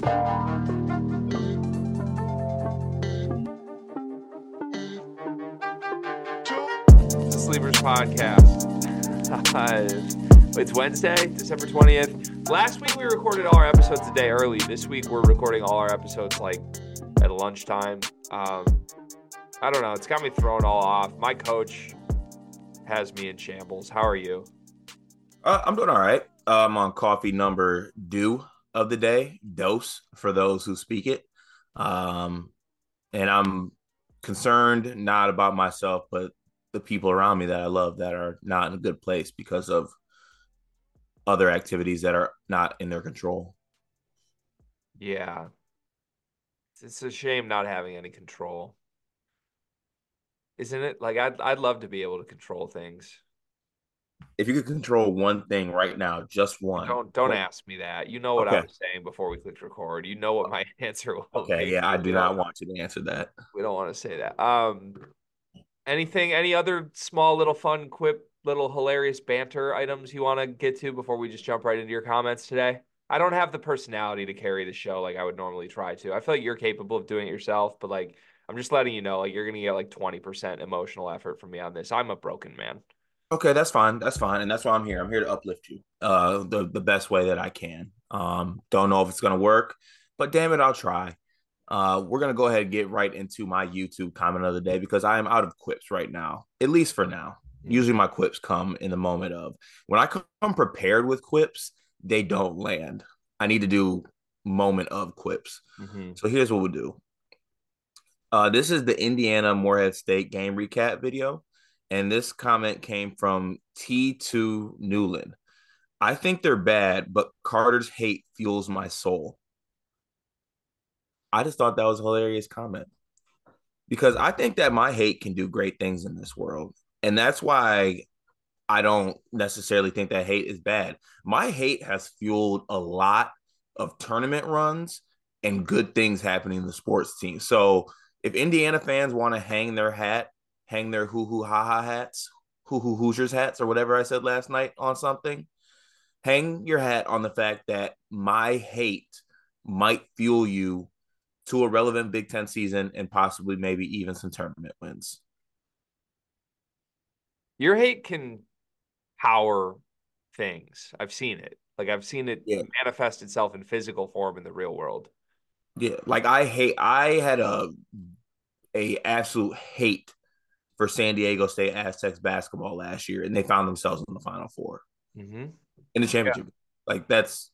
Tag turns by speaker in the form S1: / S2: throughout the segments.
S1: The Sleepers Podcast. it's Wednesday, December 20th. Last week we recorded all our episodes a day early. This week we're recording all our episodes like at lunchtime. Um, I don't know. It's got me thrown all off. My coach has me in shambles. How are you?
S2: Uh, I'm doing all right. Uh, I'm on coffee number due of the day, dose for those who speak it. Um, and I'm concerned not about myself, but the people around me that I love that are not in a good place because of other activities that are not in their control.
S1: Yeah. It's a shame not having any control. Isn't it? Like I'd I'd love to be able to control things.
S2: If you could control one thing right now, just one.
S1: Don't don't what? ask me that. You know what okay. I was saying before we clicked record. You know what my answer was.
S2: Okay, yeah, I do not want you to answer that.
S1: We don't want to say that. Um anything any other small little fun quip little hilarious banter items you want to get to before we just jump right into your comments today? I don't have the personality to carry the show like I would normally try to. I feel like you're capable of doing it yourself, but like I'm just letting you know, like you're gonna get like 20% emotional effort from me on this. I'm a broken man.
S2: Okay, that's fine. That's fine, and that's why I'm here. I'm here to uplift you, uh, the the best way that I can. Um, don't know if it's gonna work, but damn it, I'll try. Uh, we're gonna go ahead and get right into my YouTube comment of the day because I am out of quips right now, at least for now. Usually, my quips come in the moment of when I come prepared with quips, they don't land. I need to do moment of quips. Mm-hmm. So here's what we'll do. Uh, this is the Indiana Morehead State game recap video. And this comment came from T2 Newland. I think they're bad, but Carter's hate fuels my soul. I just thought that was a hilarious comment because I think that my hate can do great things in this world. And that's why I don't necessarily think that hate is bad. My hate has fueled a lot of tournament runs and good things happening in the sports team. So if Indiana fans want to hang their hat, hang their hoo hoo ha ha hats, hoo hoo Hoosiers hats, or whatever I said last night on something, hang your hat on the fact that my hate might fuel you to a relevant Big Ten season and possibly maybe even some tournament wins.
S1: Your hate can power things. I've seen it. Like I've seen it yeah. manifest itself in physical form in the real world.
S2: Yeah, like I hate. I had a a absolute hate for San Diego State Aztecs basketball last year, and they found themselves in the Final 4 mm-hmm. in the championship. Yeah. Like that's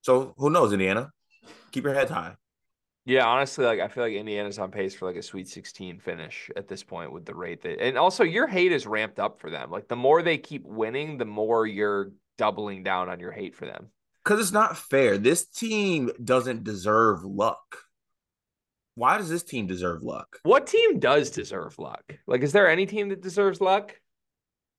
S2: so. Who knows, Indiana? Keep your head high.
S1: Yeah, honestly, like I feel like Indiana's on pace for like a Sweet 16 finish at this point with the rate that, and also your hate is ramped up for them. Like the more they keep winning, the more you're doubling down on your hate for them
S2: because it's not fair. This team doesn't deserve luck. Why does this team deserve luck?
S1: What team does deserve luck? Like, is there any team that deserves luck?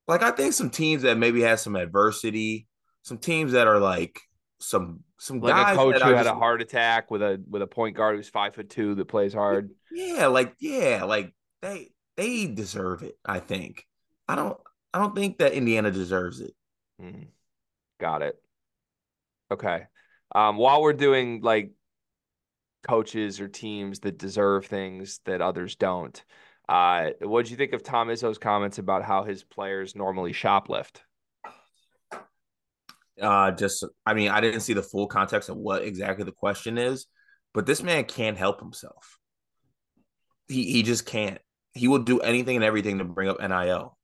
S2: Like, I think some teams that maybe have some adversity, some teams that are like some some
S1: like
S2: guys
S1: a coach who had just, a heart attack with a with a point guard who's five foot two that plays hard.
S2: Yeah, like yeah, like they they deserve it. I think. I don't. I don't think that Indiana deserves it. Mm.
S1: Got it. Okay. Um, while we're doing like coaches or teams that deserve things that others don't, uh, what did you think of Tom Izzo's comments about how his players normally shoplift?
S2: Uh, just, I mean, I didn't see the full context of what exactly the question is, but this man can't help himself. He he just can't. He will do anything and everything to bring up NIL.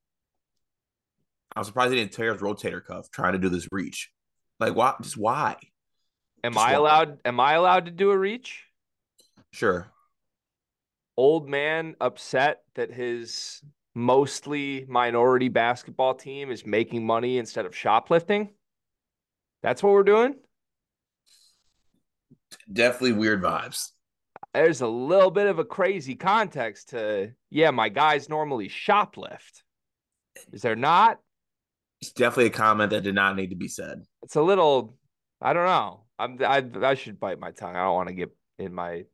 S2: I'm surprised he didn't tear his rotator cuff trying to do this reach. Like why? Just why?
S1: Am just I why? allowed? Am I allowed to do a reach?
S2: Sure.
S1: Old man upset that his mostly minority basketball team is making money instead of shoplifting. That's what we're doing.
S2: Definitely weird vibes.
S1: There's a little bit of a crazy context to, yeah, my guys normally shoplift. Is there not?
S2: It's definitely a comment that did not need to be said.
S1: It's a little, I don't know. I'm, I, I should bite my tongue. I don't want to get in my,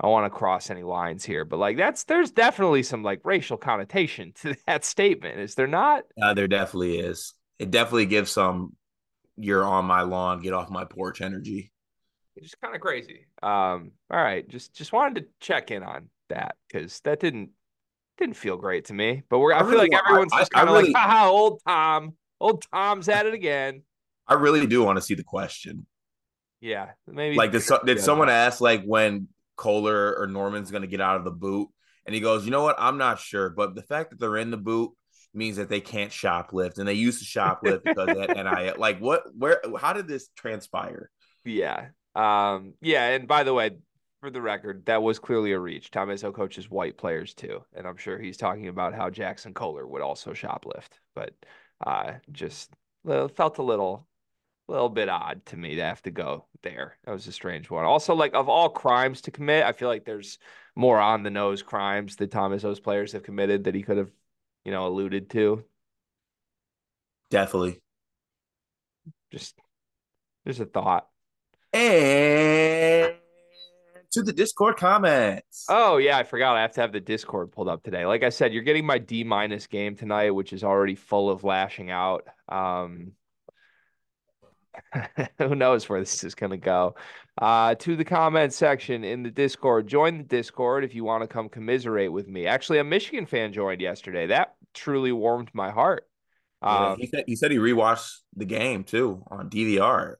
S1: I want to cross any lines here, but like that's, there's definitely some like racial connotation to that statement. Is there not?
S2: Uh, there definitely is. It definitely gives some, you're on my lawn, get off my porch energy.
S1: just kind of crazy. Um, all right, just just wanted to check in on that because that didn't didn't feel great to me. But we're I, I feel like everyone's I, just kind of really, like, haha, old Tom, old Tom's at it again.
S2: I really do want to see the question.
S1: Yeah, maybe
S2: like did, so, did someone ask like when Kohler or Normand's going to get out of the boot, and he goes, you know what, I'm not sure, but the fact that they're in the boot means that they can't shoplift, and they used to shoplift because that and I like what where how did this transpire?
S1: Yeah, um, yeah, and by the way, for the record, that was clearly a reach. Tom Izzo coaches white players too, and I'm sure he's talking about how Jaxon Kohler would also shoplift, but uh, just felt a little little bit odd to me to have to go there. That was a strange one. Also, like of all crimes to commit, I feel like there's more on the nose crimes that Thomas Izzo's players have committed that he could have, you know, alluded to.
S2: Definitely.
S1: Just just a thought.
S2: And to the Discord comments.
S1: Oh yeah, I forgot. I have to have the Discord pulled up today. Like I said, you're getting my D minus game tonight, which is already full of lashing out. Um, who knows where this is going to go? Uh, to the comment section in the Discord. Join the Discord if you want to come commiserate with me. Actually, a Michigan fan joined yesterday. That truly warmed my heart.
S2: Um, he said he said he rewatched the game too on DVR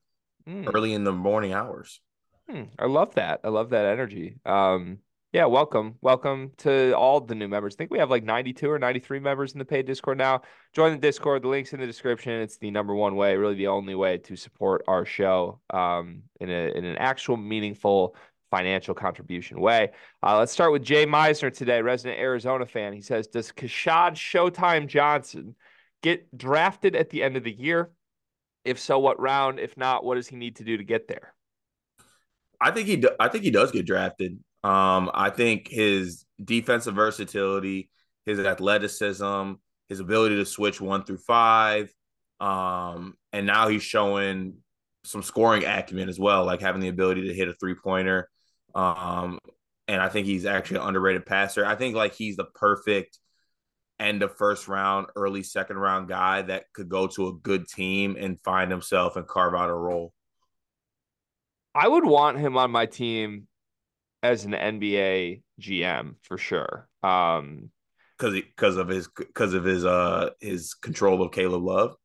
S2: mm. early in the morning hours.
S1: Hmm, I love that. I love that energy. Um, yeah, welcome. Welcome to all the new members. I think we have like 92 or 93 members in the paid Discord now. Join the Discord. The link's in the description. It's the number one way, really the only way to support our show um, in, a, in an actual meaningful financial contribution way. Uh, let's start with Jay Meisner today, resident Arizona fan. He says, Does Keshad Showtime Johnson get drafted at the end of the year? If so, what round? If not, what does he need to do to get there?
S2: I think he do, I think he does get drafted. Um, I think his defensive versatility, his athleticism, his ability to switch one through five, um, and now he's showing some scoring acumen as well, like having the ability to hit a three pointer. Um, and I think he's actually an underrated passer. I think like he's the perfect end of first round, early second round guy that could go to a good team and find himself and carve out a role.
S1: I would want him on my team as an NBA GM for sure. Um,
S2: because because of his because of his uh his control of Caleb Love.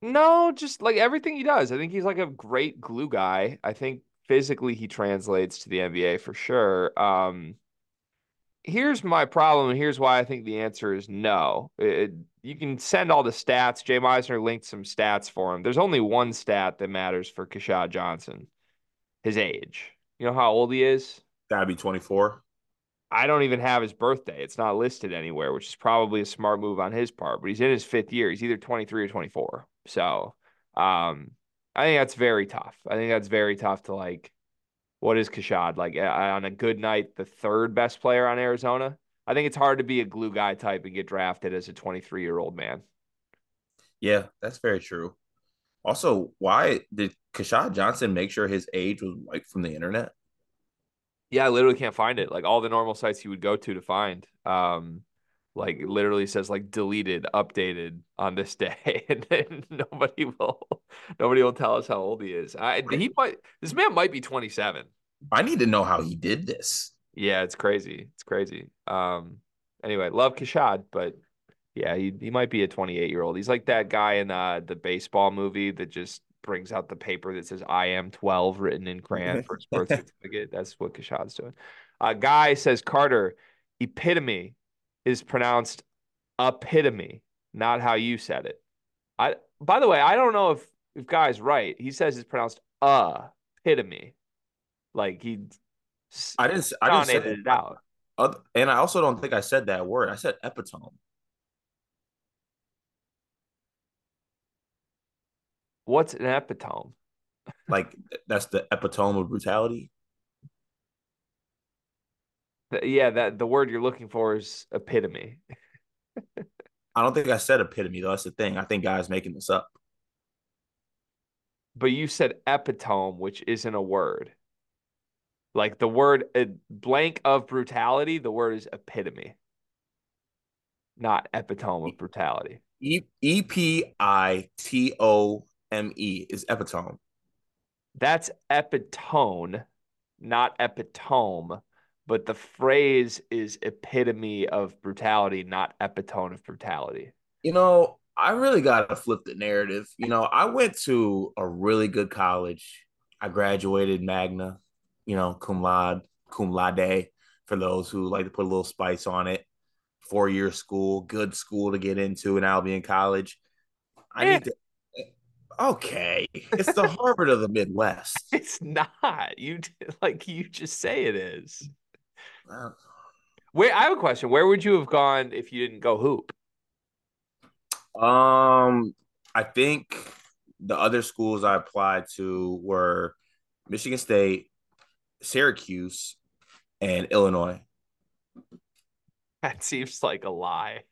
S1: No, just like everything he does. I think he's like a great glue guy. I think physically he translates to the NBA for sure. Um, here's my problem, and here's why I think the answer is no. It, you can send all the stats. Jay Meisner linked some stats for him. There's only one stat that matters for Keshad Johnson his age. You know how old he is?
S2: Gotta be 24.
S1: I don't even have his birthday. It's not listed anywhere, which is probably a smart move on his part. But he's in his fifth year. He's either 23 or 24. So um, I think that's very tough. I think that's very tough to like. What is Keshad like on a good night? The third best player on Arizona. I think it's hard to be a glue guy type and get drafted as a 23 year old man.
S2: Yeah, that's very true. Also, why did Keshad Johnson make sure his age was wiped from the internet?
S1: Yeah, I literally can't find it. Like all the normal sites you would go to to find. Um, like literally says like deleted, updated on this day, and then nobody will, nobody will tell us how old he is. I he might, this man might be twenty seven.
S2: I need to know how he did this.
S1: Yeah, it's crazy. It's crazy. Um, anyway, love Keshad, but yeah, he he might be a 28 year old. He's like that guy in uh, the baseball movie that just brings out the paper that says "I am 12" written in crayon for his birth certificate. That's what Keshad's doing. A guy says Carter, epitome is pronounced epitome, not how you said it. I by the way, I don't know if if guy's right. He says it's pronounced uh epitome, like he.
S2: I didn't. I didn't say it out. And I also don't think I said that word. I said epitome.
S1: What's an epitome?
S2: like that's the epitome of brutality.
S1: Yeah, that the word you're looking for is epitome.
S2: I don't think I said epitome though. That's the thing. I think guys making this up.
S1: But you said epitome, which isn't a word. Like the word uh, blank of brutality, the word is epitome, not epitome of brutality.
S2: E P I T O M E is epitome.
S1: That's epitone, not epitome. But the phrase is epitome of brutality, not epitome of brutality.
S2: You know, I really got to flip the narrative. You know, I went to a really good college. I graduated magna, you know, cum laude, cum laude for those who like to put a little spice on it. Four year school, good school to get into in Albion College. I
S1: Eh.
S2: need to. Okay, it's the Harvard of the Midwest.
S1: It's not. You like you just say it is. Where I have a question. Where would you have gone if you didn't go hoop?
S2: Um, I think the other schools I applied to were Michigan State, Syracuse, and Illinois.
S1: That seems like a lie.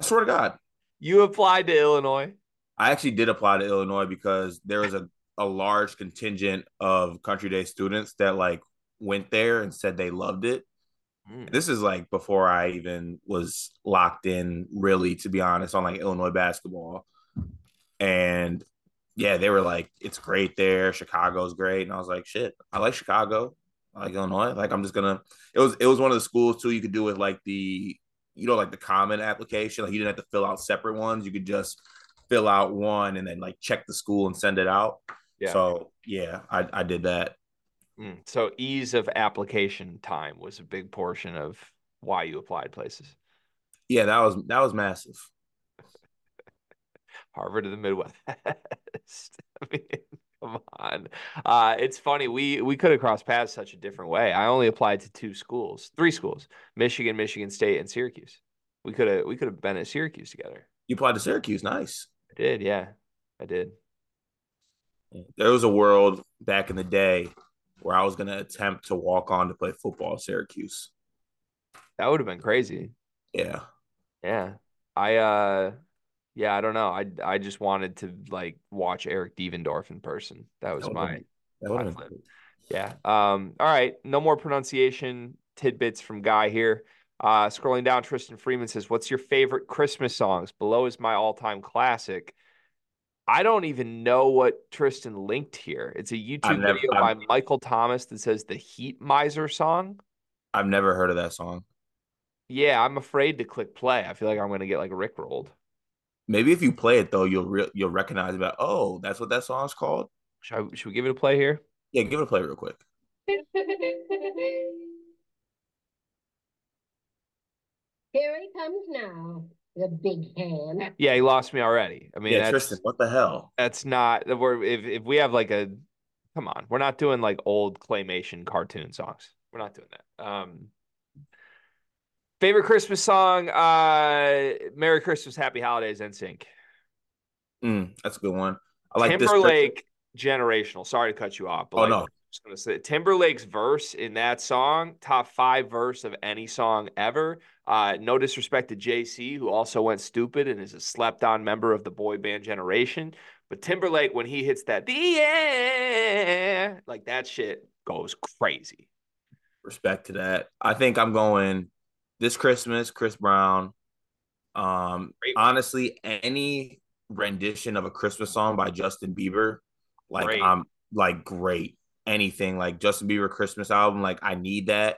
S2: I swear to God.
S1: You applied to Illinois.
S2: I actually did apply to Illinois because there was a, a large contingent of country day students that like went there and said they loved it.
S1: Mm.
S2: This is like before I even was locked in, really, to be honest, on like Illinois basketball. And yeah, they were like, it's great there. Chicago's great. And I was like, shit, I like Chicago. I like Illinois. Like I'm just gonna it was it was one of the schools too. You could do with like the you know, like the common application. Like you didn't have to fill out separate ones. You could just fill out one and then like check the school and send it out.
S1: Yeah.
S2: So yeah, I, I did that.
S1: Mm. So ease of application time was a big portion of why you applied places.
S2: Yeah, that was that was massive.
S1: Harvard of the Midwest. I mean, come on. Uh, it's funny. We we could have crossed paths such a different way. I only applied to two schools, three schools: Michigan, Michigan State, and Syracuse. We could have we could have been at Syracuse together.
S2: You applied to Syracuse, nice.
S1: I did, yeah, I did.
S2: There was a world back in the day where I was gonna attempt to walk on to play football at Syracuse.
S1: That would have been crazy.
S2: Yeah.
S1: Yeah, I uh, yeah, I don't know. I I just wanted to like watch Eric Devendorf in person. That was
S2: That
S1: my
S2: That
S1: my flip. Yeah. Um, all right. No more pronunciation tidbits from Guy here. Uh, scrolling down, Tristan Freeman says, What's your favorite Christmas songs? Below is my all time classic. I don't even know what Tristan linked here. It's a YouTube
S2: never-
S1: video by
S2: I've-
S1: Michael Thomas that says the Heat Miser song.
S2: I've never heard of that song.
S1: Yeah, I'm afraid to click play. I feel like I'm going to get like Rick rolled.
S2: Maybe if you play it though, you'll re- you'll recognize about. Oh, that's what that song's called.
S1: Should, I, should we give it a play here?
S2: Yeah, give it a play real quick.
S3: Here he comes now, the big hand.
S1: Yeah, he lost me already. I mean,
S2: yeah,
S1: that's,
S2: Tristan, what the hell?
S1: that's not we're if if we have like a come on, we're not doing like old claymation cartoon songs. We're not doing that. Um favorite Christmas song, uh Merry Christmas, Happy Holidays, NSYNC.
S2: Mm, that's a good one. I like this.
S1: Timberlake generational. Sorry to cut you off, but
S2: Oh,
S1: like,
S2: no.
S1: Just gonna say Timberlake's verse in that song, top five verse of any song ever. Uh, no disrespect to JC, who also went stupid and is a slept on member of the boy band generation. But Timberlake, when he hits that air, like that shit goes crazy.
S2: respect to that. I think I'm going this Christmas, Chris Brown. Um,
S1: Great
S2: honestly, any rendition of a Christmas song by Justin Bieber, like
S1: Great.
S2: I'm like great. Anything like Justin Bieber Christmas album, like I need that.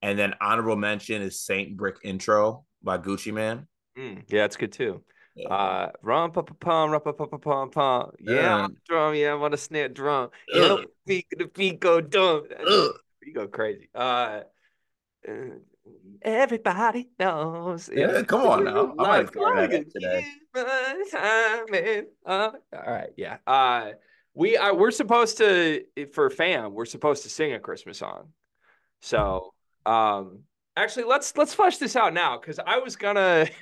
S2: And then honorable mention is Saint Brick intro by Gucci Mane.
S1: Mm, yeah, it's good too.
S2: Yeah.
S1: Uh, rum pa pa pum, rum pa pa pa pum pum. Yeah. I'm drum. Yeah, I want to snare drum. Yeah, the beat, the beat go dumb. You go crazy. Uh, everybody knows.
S2: Yeah, come on now. I might
S1: Like,
S2: figure that
S1: like
S2: today.
S1: a uh, all right, yeah. Uh, we are we're supposed to for fam. We're supposed to sing a Christmas song. So, um, actually, let's let's flesh this out now because I was gonna.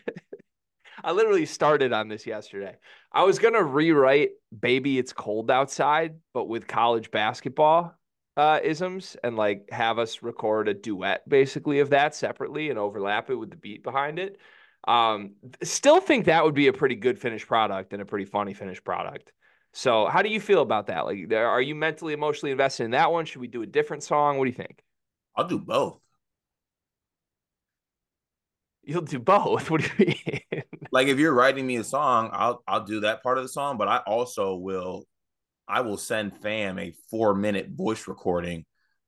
S1: I literally started on this yesterday. I was gonna rewrite "Baby It's Cold Outside," but with college basketball uh, isms, and like have us record a duet basically of that separately and overlap it with the beat behind it. Um, still think that would be a pretty good finished product and a pretty funny finished product. So, how do you feel about that? Like, are you mentally, emotionally invested in that one? Should we do a different song? What do you think?
S2: I'll do both.
S1: You'll do both. What do you mean?
S2: Like if you're writing me a song, I'll I'll do that part of the song, but I also will I will send fam a four minute voice recording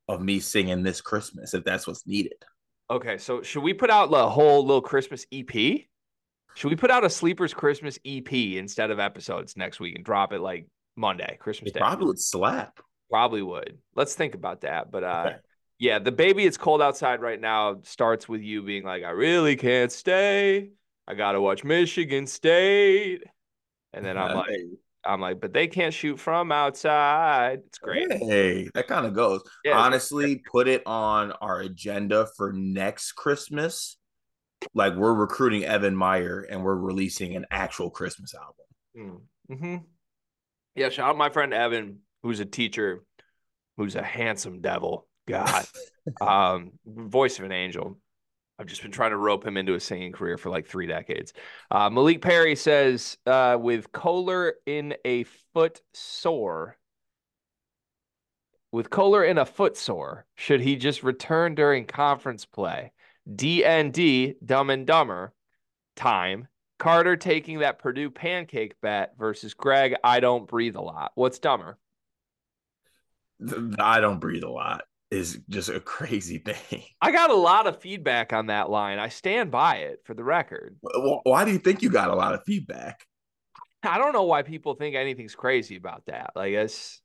S2: of me singing this Christmas if that's what's needed.
S1: Okay, so should we put out the whole little Christmas EP? Should we put out a sleepers Christmas EP instead of episodes next week and drop it like Monday, Christmas
S2: It
S1: Day?
S2: probably would slap.
S1: Probably would. Let's think about that. But uh
S2: Okay.
S1: yeah, the baby it's cold outside right now starts with you being like, I really can't stay. I gotta watch Michigan State. And then I'm like, I'm like, but they can't shoot from outside. It's great.
S2: Hey, that kind of goes.
S1: Yeah,
S2: Honestly, put it on our agenda for next Christmas. Like we're recruiting Evan Meyer and we're releasing an actual Christmas album.
S1: Mm-hmm. Yeah, shout out my friend Evan, who's a teacher, who's a handsome devil. God, um, voice of an angel. I've just been trying to rope him into a singing career for like three decades. Uh, Malik Perry says, uh, with Kohler in a foot sore, with Kohler in a foot sore, should he just return during conference play? DND, Dumb and Dumber, time. Carter taking that Purdue pancake bet versus Greg, I don't breathe a lot. What's dumber?
S2: The- I don't breathe a lot is just a crazy thing.
S1: I got a lot of feedback on that line. I stand by it for the record.
S2: Why do you think you got a lot of feedback?
S1: I don't know why people think anything's crazy about that. Like, it's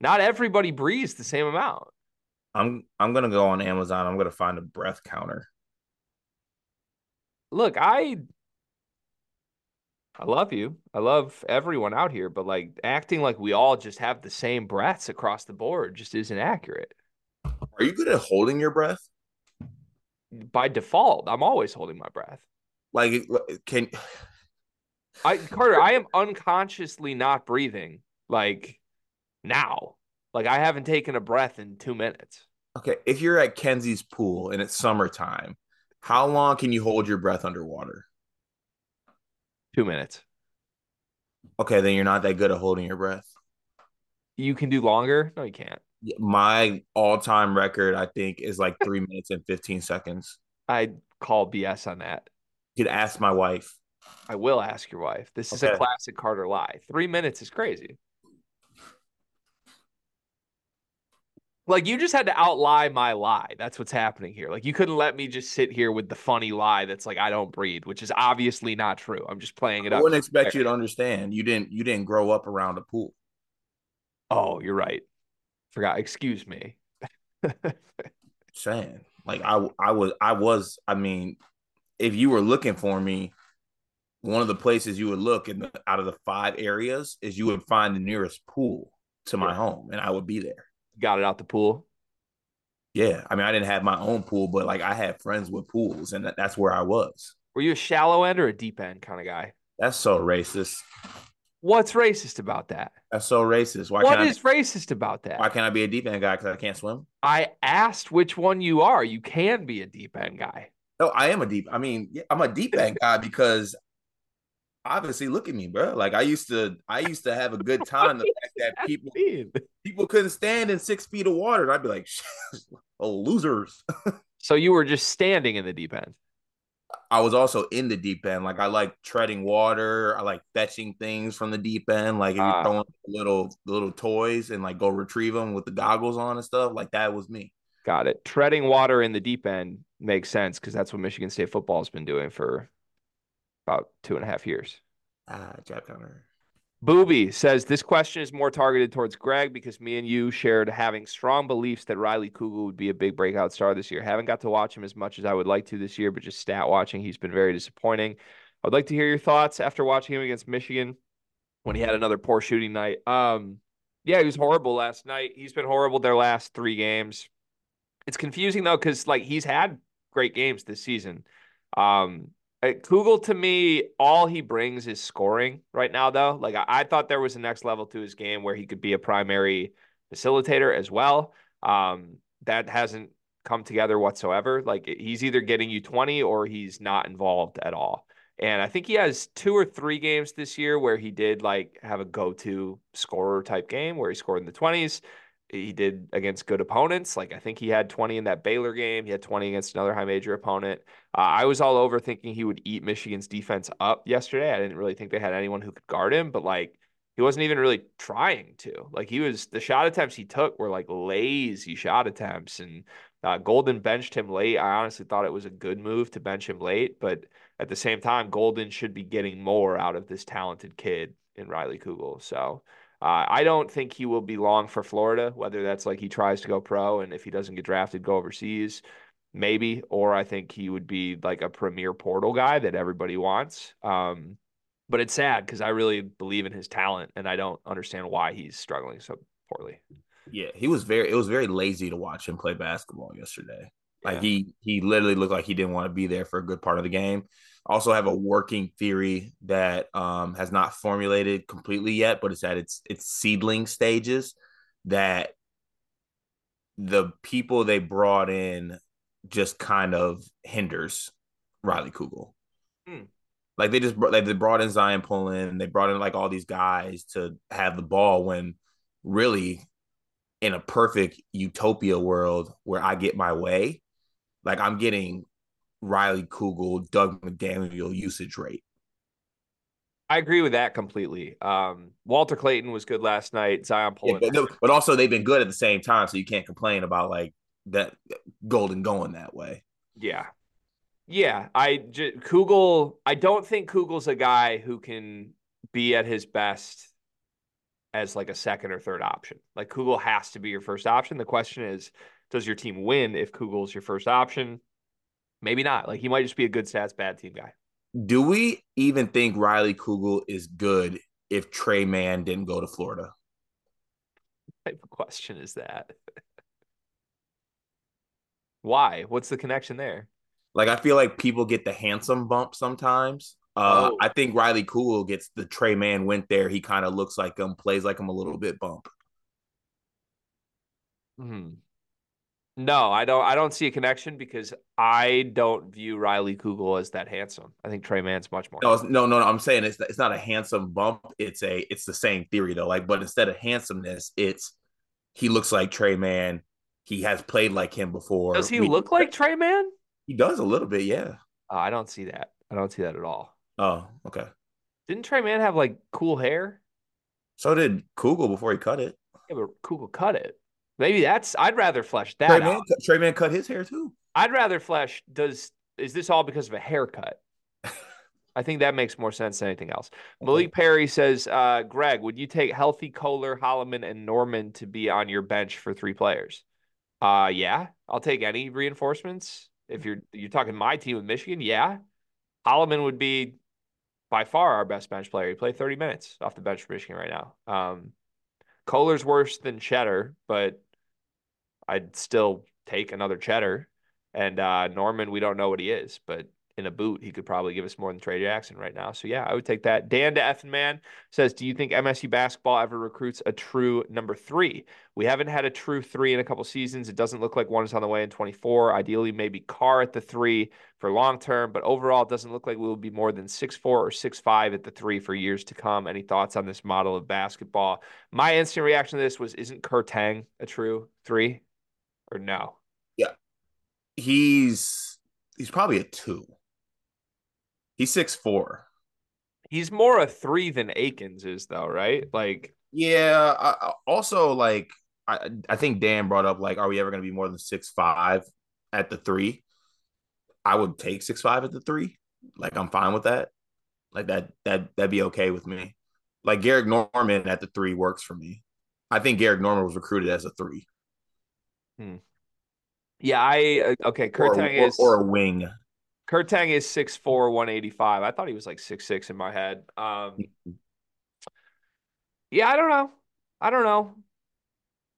S1: not everybody breathes the same amount.
S2: I'm I'm gonna go on Amazon. I'm gonna find a breath counter.
S1: Look, I I love you. I love everyone out here, but like acting like we all just have the same breaths across the board just isn't accurate.
S2: Are you good at holding your breath?
S1: By default, I'm always holding my breath.
S2: Like, can
S1: I Carter, I am unconsciously not breathing like now. Like I haven't taken a breath in two minutes.
S2: Okay, if you're at Kenzie's pool and it's summertime, how long can you hold your breath underwater?
S1: Two minutes.
S2: Okay, then you're not that good at holding your breath.
S1: You can do longer? No, you can't.
S2: My all-time record, I think, is like three minutes and 15 seconds.
S1: I call BS on that.
S2: You could ask my wife.
S1: I will ask your wife. This is a classic Carter lie. Three minutes is crazy. Like you just had to outlie my lie. That's what's happening here. Like you couldn't let me just sit here with the funny lie that's like I don't breathe, which is obviously not true. I'm just playing it
S2: I
S1: up.
S2: wouldn't expect you to understand. You didn't you didn't grow up around a pool.
S1: Oh, you're right. Forgot. Excuse me.
S2: saying like I I was I was I mean if you were looking for me one of the places you would look in the, out of the five areas is you would find the nearest pool to my
S1: Sure.
S2: home and I would be there.
S1: Got it out the pool.
S2: Yeah, I mean I didn't have my own pool but like I had friends with pools and that, that's where I was.
S1: Were you a shallow end or a deep end kind of guy?
S2: That's so racist.
S1: What's racist about that?
S2: That's so racist. Why
S1: What
S2: can't
S1: is racist about that?
S2: Why can't I be a deep end guy cuz I can't swim?
S1: I asked which one you are. You can be a deep end guy.
S2: No, I am a deep. I mean, I'm a deep end guy because obviously, look at me, bro. Like I used to, I used to have a good time. The fact that people
S1: Mean.
S2: people couldn't stand in six feet of water, and I'd be like, "Oh, losers."
S1: So you were just standing in the deep end.
S2: I was also in the deep end. Like I like treading water. I like fetching things from the deep end. Like if
S1: Ah.
S2: you're throwing little little toys and like go retrieve them with the goggles on and stuff. Like that was me.
S1: Got it. Treading water in the deep end makes sense because that's what Michigan State football has been doing for about two and a half years.
S2: Ah, jab counter.
S1: Booby says this question is more targeted towards Greg because me and you shared having strong beliefs that Riley Kugel would be a big breakout star this year. Haven't got to watch him as much as I would like to this year, but just stat watching, he's been very disappointing. I'd like to hear your thoughts after watching him against Michigan when he had another poor shooting night. Um, yeah, he was horrible last night. He's been horrible their last three games. It's confusing though because like he's had great games this season. Um, uh, Kugel to me, all he brings is scoring right now, though. Like I, I thought there was a next level to his game where he could be a primary facilitator as well. Um, that hasn't come together whatsoever. Like he's either getting you 20 or he's not involved at all. And I think he has two or three games this year where he did like have a go-to scorer type game where he scored in the 20s. He did against good opponents. Like I think he had 20 in that Baylor game. He had 20 against another high major opponent. Uh, I was all over thinking he would eat Michigan's defense up yesterday. I didn't really think they had anyone who could guard him, but like he wasn't even really trying to. Like he was the shot attempts he took were like lazy shot attempts, and uh, Golden benched him late. I honestly thought it was a good move to bench him late, but at the same time, Golden should be getting more out of this talented kid in Riley Kugel. So uh, I don't think he will be long for Florida, whether that's like he tries to go pro and if he doesn't get drafted, go overseas, maybe, or I think he would be like a premier portal guy that everybody wants. Um, but it's sad because I really believe in his talent and I don't understand why he's struggling so poorly.
S2: Yeah, he was very. It was very lazy to watch him play basketball yesterday. Like yeah. he he literally looked like he didn't want to be there for a good part of the game. Also have a working theory that um, has not formulated completely yet, but it's at its its seedling stages. That the people they brought in just kind of hinders Riley Kugel. Hmm. Like they just like they brought in Zyon Pullin, they brought in like all these guys to have the ball when really in a perfect utopia world where I get my way, like I'm getting Riley Kugel, Dug McDaniel usage rate.
S1: I agree with that completely. Um, Walter Clayton was good last night. Zyon Pullin,
S2: yeah, but, but, also they've been good at the same time, so you can't complain about like that Golden going that way.
S1: Yeah, yeah. I j- Kugel. I don't think Kugel's a guy who can be at his best as like a second or third option. Like Kugel has to be your first option. The question is, does your team win if Kugel's your first option? Maybe not. Like he might just be a good stats bad team guy.
S2: Do we even think Riley Kugel is good if Tre Mann didn't go to Florida?
S1: What type of question is that? Why? What's the connection there?
S2: Like I feel like people get the handsome bump sometimes. Uh, oh. I think Riley Kugel gets the Tre Mann went there. He kind of looks like him, plays like him a little bit bump.
S1: Hmm. No, I don't. I don't see a connection because I don't view Riley Kugel as that handsome. I think Tre Mann's much more.
S2: No, no, no, no. I'm saying it's it's not a handsome bump. It's a it's the same theory though. Like, but instead of handsomeness, it's he looks like Tre Mann. He has played like him before.
S1: Does he we, look like Tre Mann?
S2: He does a little bit, yeah.
S1: Uh, I don't see that. I don't see that at all.
S2: Oh, okay.
S1: Didn't Tre Mann have like cool hair?
S2: So did Kugel before he cut it.
S1: Yeah, but Kugel cut it. Maybe that's. I'd rather flesh that
S2: Tre
S1: Mann,
S2: Tre Mann cut his hair too.
S1: I'd rather flesh. Does is this all because of a haircut? I think that makes more sense than anything else. Malik Perry says, uh, Greg, would you take healthy Kohler, Holloman, and Normand to be on your bench for three players? Uh yeah, I'll take any reinforcements. If you're you're talking my team with Michigan, yeah. Holloman would be by far our best bench player. He played 30 minutes off the bench for Michigan right now. Um, Kohler's worse than Cheddar, but I'd still take another Cheddar. And uh, Normand, we don't know what he is, but in a boot, he could probably give us more than Tray Jackson right now. So yeah, I would take that. Dan to Effin Man says, "Do you think MSU basketball ever recruits a true number three? We haven't had a true three in a couple seasons. It doesn't look like one is on the way in 24. Ideally, maybe Carr at the three for long term, but overall, it doesn't look like we will be more than six four or six five at the three for years to come. Any thoughts on this model of basketball? My instant reaction to this was, isn't Kur Teng a true three, or no?
S2: Yeah, he's he's probably a two." He's six four.
S1: He's more a three than Akins is, though, right? Like,
S2: yeah. I, also, like, I I think Dan brought up like, are we ever going to be more than six five at the three? I would take six five at the three. Like, I'm fine with that. Like that that that'd be okay with me. Like Gehrig Normand at the three works for me. I think Gehrig Normand was recruited as a three.
S1: Hmm. Yeah, I uh, okay. Kur Teng
S2: or,
S1: is
S2: or a wing.
S1: Kur Teng is 6'4, 185. I thought he was like six six in my head. Um, yeah, I don't know. I don't know.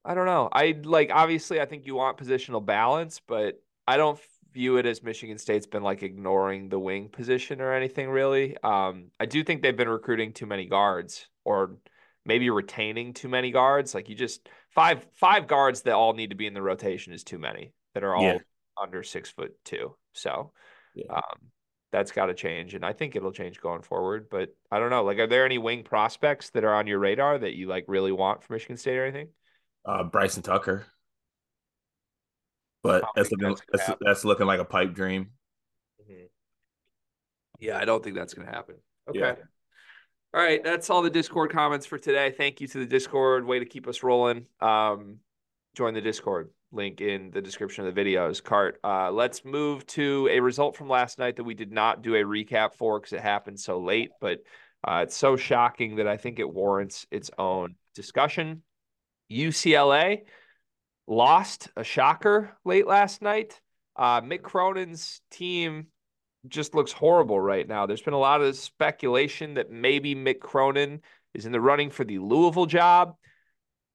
S1: I don't know. I like obviously I think you want positional balance, but I don't view it as Michigan State's been like ignoring the wing position or anything really. Um, I do think they've been recruiting too many guards or maybe retaining too many guards. Like you just five five guards that all need to be in the rotation is too many that are all yeah. under six foot two. So yeah. Um, that's got to change, and I think it'll change going forward. But I don't know. Like, are there any wing prospects that are on your radar that you like really want for Michigan State or anything?
S2: Uh, Bryson Tucker, but that's looking that's, that's, that's, looking like a pipe dream.
S1: Mm-hmm. Yeah, I don't think that's going to happen. Okay. Yeah. All right, that's all the Discord comments for today. Thank you to the Discord. Way to keep us rolling. Um, join the Discord link in the description of the videos. Cart. Uh, let's move to a result from last night that we did not do a recap for because it happened so late, but uh, it's so shocking that I think it warrants its own discussion. UCLA lost a shocker late last night. Uh, Mick Cronin's team just looks horrible right now. There's been a lot of speculation that maybe Mick Cronin is in the running for the Louisville job.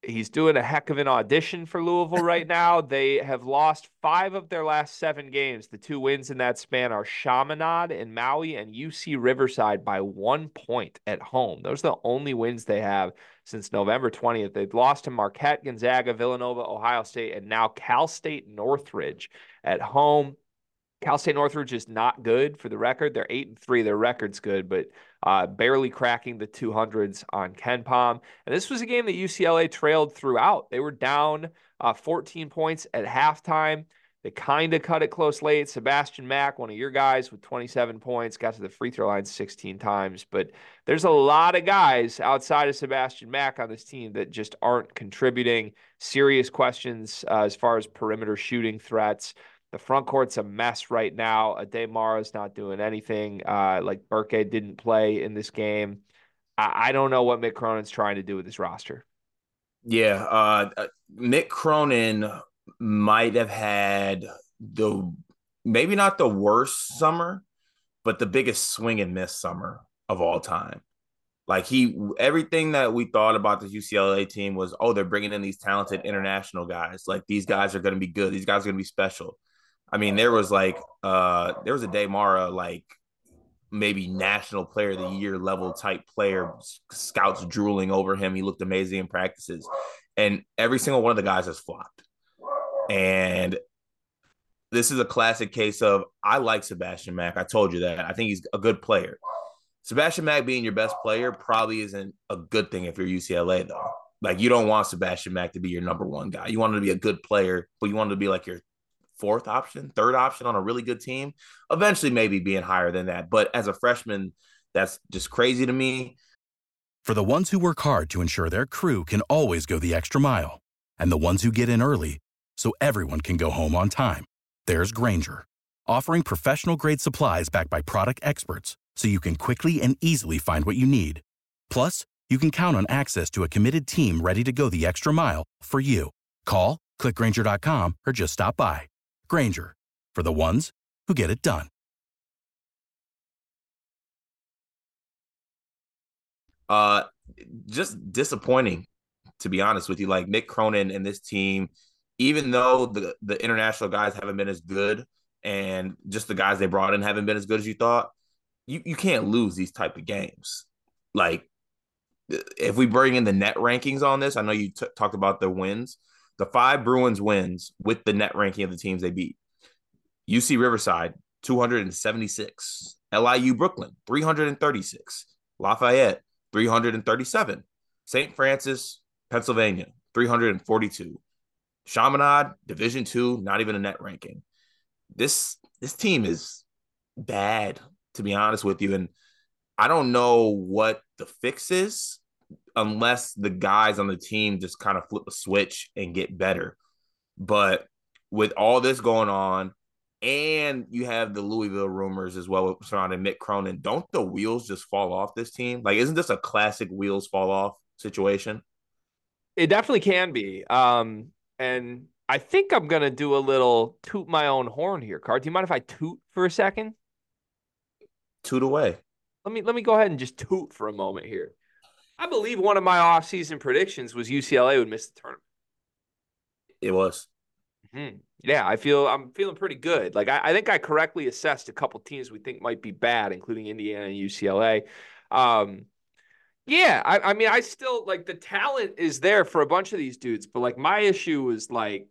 S1: He's doing a heck of an audition for Louisville right now. They have lost five of their last seven games. The two wins in that span are Chaminade and Maui and UC Riverside by one point at home. Those are the only wins they have since November 20th. They've lost to Marquette, Gonzaga, Villanova, Ohio State, and now Cal State Northridge at home. Cal State Northridge is not good for the record. They're eight and three. Their record's good, but uh, barely cracking the 200s on KenPom. And this was a game that UCLA trailed throughout. They were down uh, 14 points at halftime. They kind of cut it close late. Sebastian Mack, one of your guys with 27 points, got to the free throw line 16 times. But there's a lot of guys outside of Sebastian Mack on this team that just aren't contributing. Serious questions uh, as far as perimeter shooting threats. The front court's a mess right now. Aday Mara's not doing anything. Uh, like Burke didn't play in this game. I, I don't know what Mick Cronin's trying to do with his roster.
S2: Yeah, uh, uh, Mick Cronin might have had the maybe not the worst summer, but the biggest swing and miss summer of all time. Like he, everything that we thought about the UCLA team was, oh, they're bringing in these talented international guys. Like these guys are going to be good. These guys are going to be special. I mean, there was like uh there was Aday Mara like maybe national player of the year level type player, scouts drooling over him. He looked amazing in practices. And every single one of the guys has flopped. And this is a classic case of I like Sebastian Mack. I told you that. I think he's a good player. Sebastian Mack being your best player probably isn't a good thing if you're UCLA though. Like you don't want Sebastian Mack to be your number one guy. You want him to be a good player, but you want him to be like your fourth option, third option on a really good team, eventually maybe being higher than that. But as a freshman, that's just crazy to me.
S4: For the ones who work hard to ensure their crew can always go the extra mile, and the ones who get in early so everyone can go home on time, there's Grainger, offering professional grade supplies backed by product experts so you can quickly and easily find what you need. Plus, you can count on access to a committed team ready to go the extra mile for you. Call, clickgrainger.com, or just stop by. Grainger, for the ones who get it done.
S2: Uh, just disappointing, to be honest with you. Like Mick Cronin and this team, even though the the international guys haven't been as good, and just the guys they brought in haven't been as good as you thought, you you can't lose these type of games. Like if we bring in the net rankings on this, I know you t- talked about the wins the five Bruins wins with the net ranking of the teams they beat. UC Riverside, 276. LIU Brooklyn, 336. Lafayette, 337. St. Francis, Pennsylvania, 342. Chaminade, Division two, not even a net ranking. This this team is bad, to be honest with you. And I don't know what the fix is unless the guys on the team just kind of flip a switch and get better. But with all this going on, and you have the Louisville rumors as well surrounding Mick Cronin, don't the wheels just fall off this team? Like, isn't this a classic wheels fall off situation?
S1: It definitely can be. Um, and I think I'm gonna do a little toot my own horn here, Card. Do you mind if I toot for a second?
S2: Toot away.
S1: Let me let me go ahead and just toot for a moment here. I believe one of my offseason predictions was UCLA would miss the tournament.
S2: It was.
S1: Mm-hmm. Yeah, I feel I'm feeling pretty good. Like I, I, think I correctly assessed a couple teams we think might be bad, including Indiana and UCLA. Um, yeah, I, I mean, I still like the talent is there for a bunch of these dudes, but like my issue was like,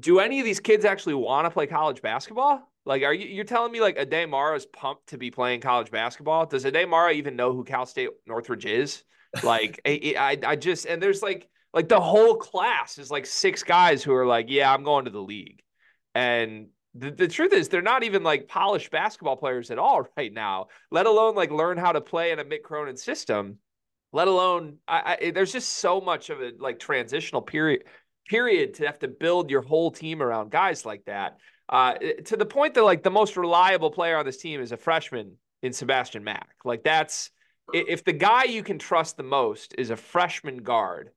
S1: do any of these kids actually want to play college basketball? Like, are you you're telling me like Aday Mara is pumped to be playing college basketball? Does Aday Mara even know who Cal State Northridge is? Like, I, I I just and there's like like the whole class is like six guys who are like, yeah, I'm going to the league, and The, the truth is, they're not even like polished basketball players at all right now, let alone like learn how to play in a Mick Cronin system. Let alone, I, I, there's just so much of a like transitional period period to have to build your whole team around guys like that. Uh, to the point that like the most reliable player on this team is a freshman in Sebastian Mack. Like that's if the guy you can trust the most is a freshman guard,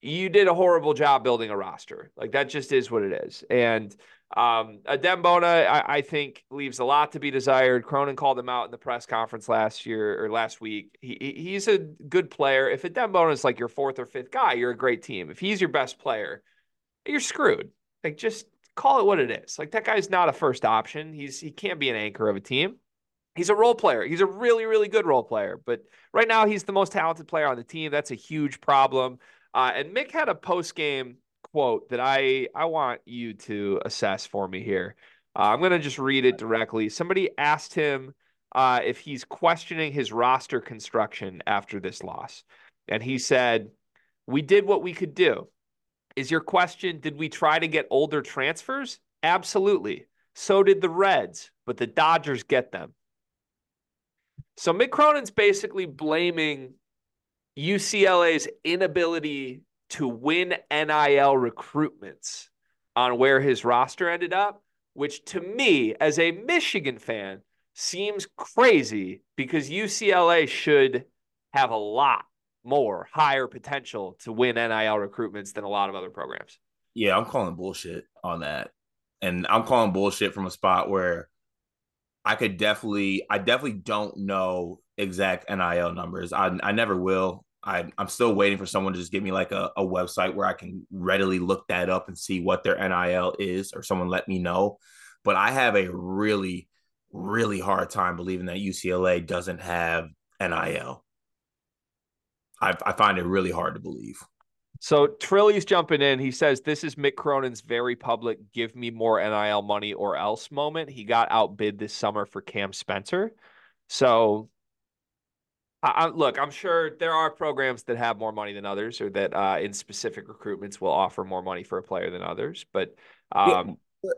S1: you did a horrible job building a roster. Like that just is what it is. And um, Adem Bona, I, I, think, leaves a lot to be desired. Cronin called him out in the press conference last year or last week. He, he's a good player. If Adem Bona is like your fourth or fifth guy, you're a great team. If he's your best player, you're screwed. Like just call it what it is. Like that guy's not a first option. He's he can't be an anchor of a team. He's a role player. He's a really, really good role player. But right now, he's the most talented player on the team. That's a huge problem. Uh, and Mick had a post game quote that I I want you to assess for me here. Uh, I'm going to just read it directly. Somebody asked him uh, if he's questioning his roster construction after this loss, and he said, "We did what we could do." Is your question? Did we try to get older transfers? Absolutely. So did the Reds, but the Dodgers get them. So Mick Cronin's basically blaming UCLA's inability to win NIL recruitments on where his roster ended up, which to me, as a Michigan fan, seems crazy because UCLA should have a lot more higher potential to win NIL recruitments than a lot of other programs.
S2: Yeah, I'm calling bullshit on that. And I'm calling bullshit from a spot where I could definitely, I definitely don't know exact NIL numbers. I, I never will. I, I'm still waiting for someone to just give me like a, a website where I can readily look that up and see what their NIL is, or someone let me know. But I have a really, really hard time believing that UCLA doesn't have NIL. I, I find it really hard to believe.
S1: So Trilly's jumping in. He says this is Mick Cronin's very public "give me more NIL money or else" moment. He got outbid this summer for Cam Spencer. So, I, I, look, I'm sure there are programs that have more money than others, or that uh, in specific recruitments will offer more money for a player than others. But um,
S2: yeah.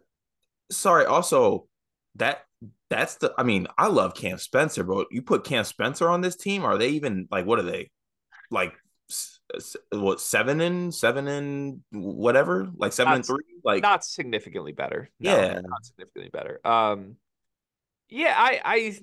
S2: sorry, also that that's the. I mean, I love Cam Spencer, but you put Cam Spencer on this team, are they even like what are they? Like what seven and seven and whatever, like seven not, and three, like
S1: not significantly better. No,
S2: yeah,
S1: not significantly better. Um, yeah, I, I,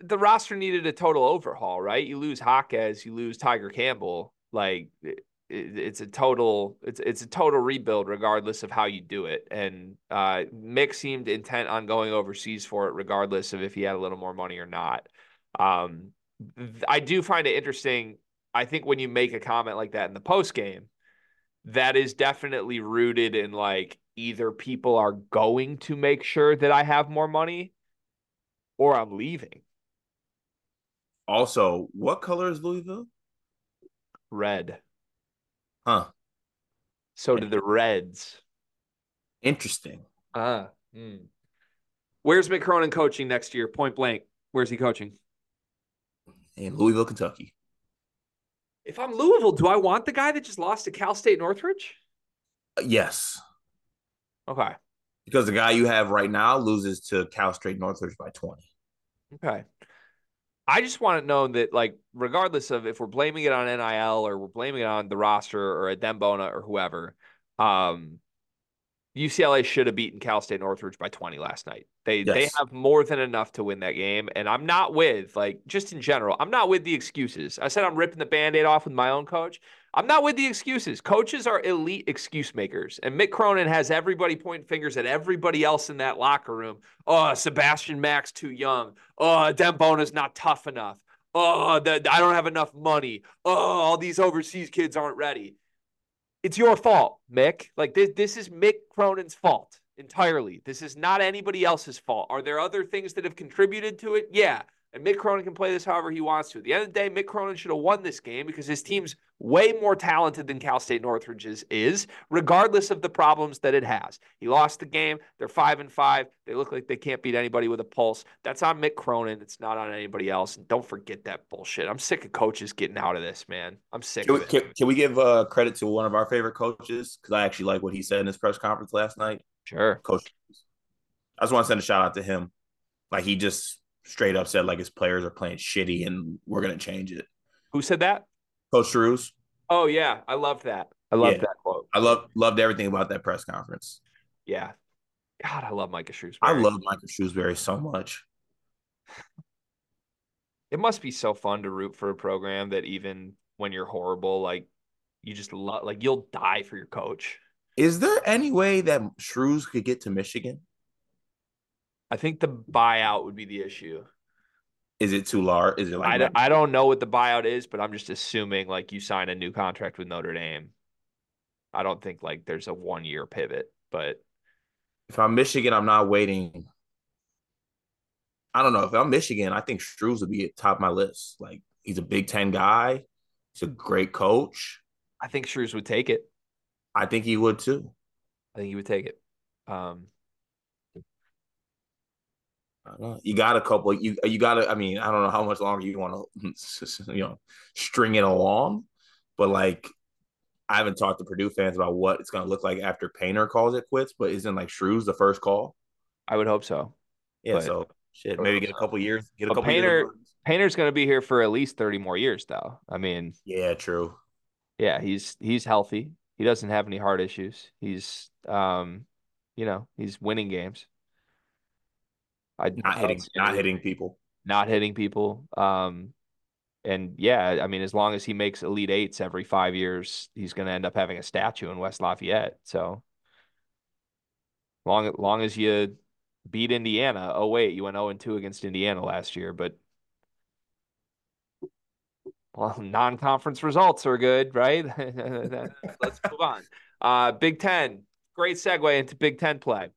S1: the roster needed a total overhaul, right? You lose Jaquez, you lose Tiger Campbell, like it, it's a total, it's it's a total rebuild, regardless of how you do it. And uh, Mick seemed intent on going overseas for it, regardless of if he had a little more money or not. Um, I do find it interesting I think when you make a comment like that in the post game, that is definitely rooted in like either people are going to make sure that I have more money or I'm leaving.
S2: Also, what color is Louisville?
S1: Red.
S2: Huh.
S1: So do the Reds.
S2: Interesting.
S1: Ah. Uh, mm. Where's Mick Cronin coaching next year? Point blank. Where's he coaching?
S2: In Louisville, Kentucky.
S1: If I'm Louisville, do I want the guy that just lost to Cal State Northridge?
S2: Uh, yes.
S1: Okay.
S2: Because the guy you have right now loses to Cal State Northridge by 20.
S1: Okay. I just want to know that, like, regardless of if we're blaming it on NIL or we're blaming it on the roster or Adem Bona or whoever, um, UCLA should have beaten Cal State Northridge by 20 last night. They yes. they have more than enough to win that game. And I'm not with, like, just in general, I'm not with the excuses. I said I'm ripping the band-aid off with my own coach. I'm not with the excuses. Coaches are elite excuse makers. And Mick Cronin has everybody pointing fingers at everybody else in that locker room. Oh, Sebastian Mack's too young. Oh, Dembona's not tough enough. Oh, the, I don't have enough money. Oh, all these overseas kids aren't ready it's your fault, Mick. Like this, this is Mick Cronin's fault entirely. This is not anybody else's fault. Are there other things that have contributed to it? Yeah. And Mick Cronin can play this however he wants to. At the end of the day, Mick Cronin should have won this game because his team's way more talented than Cal State Northridge's is, regardless of the problems that it has. He lost the game. They're five and five. They look like they can't beat anybody with a pulse. That's on Mick Cronin. It's not on anybody else. And don't forget that bullshit. I'm sick of coaches getting out of this, man. I'm sick
S2: can
S1: we,
S2: can, can, we give uh, credit to one of our favorite coaches? Because I actually like what he said in his press conference last night.
S1: Sure.
S2: Coach I just want to send a shout out to him. Like he just straight up said like his players are playing shitty and we're gonna change it.
S1: Who said that?
S2: Coach Shrews.
S1: Oh yeah, I love that. I love
S2: Yeah.
S1: that quote.
S2: I love loved everything about that press conference.
S1: Yeah. God, I love Micah Shrewsbury.
S2: I love Michael Shrewsbury so much.
S1: it must be so fun to root for a program that even when you're horrible, like you just love like you'll die for your coach.
S2: Is there any way that Shrews could get to Michigan?
S1: I think the buyout would be the issue.
S2: Is it too large? Is it
S1: I,
S2: like
S1: don't, I don't know what the buyout is, but I'm just assuming like you sign a new contract with Notre Dame. I don't think like there's a one year pivot, but
S2: if I'm Michigan, I'm not waiting. I don't know. If I'm Michigan, I think Shrews would be at top of my list. Like he's a Big Ten guy. He's a great coach.
S1: I think Shrews would take it.
S2: I think he would too.
S1: I think he would take it. Um,
S2: I don't know. You got a couple. You you got to. I mean, I don't know how much longer you want to, you know, string it along, but like, I haven't talked to Purdue fans about what it's going to look like after Painter calls it quits. But isn't like Shrews the first call?
S1: I would hope so.
S2: Yeah.
S1: But-
S2: so shit, maybe get a couple years. Get a couple
S1: Painter-
S2: years.
S1: Painter's going to be here for at least 30 more years, though. I mean,
S2: Yeah, true.
S1: yeah, he's he's healthy. He doesn't have any heart issues. He's um, you know, he's winning games. I
S2: Not hitting, not hitting people.
S1: not hitting people. Um, and yeah, I mean, as long as he makes elite eights every five years, he's going to end up having a statue in West Lafayette. So long, long as you beat Indiana. Oh wait, you went 0 and 2 against Indiana last year, but well, non-conference results are good, right? Let's move on. Uh, Big Ten, great segue into Big Ten play.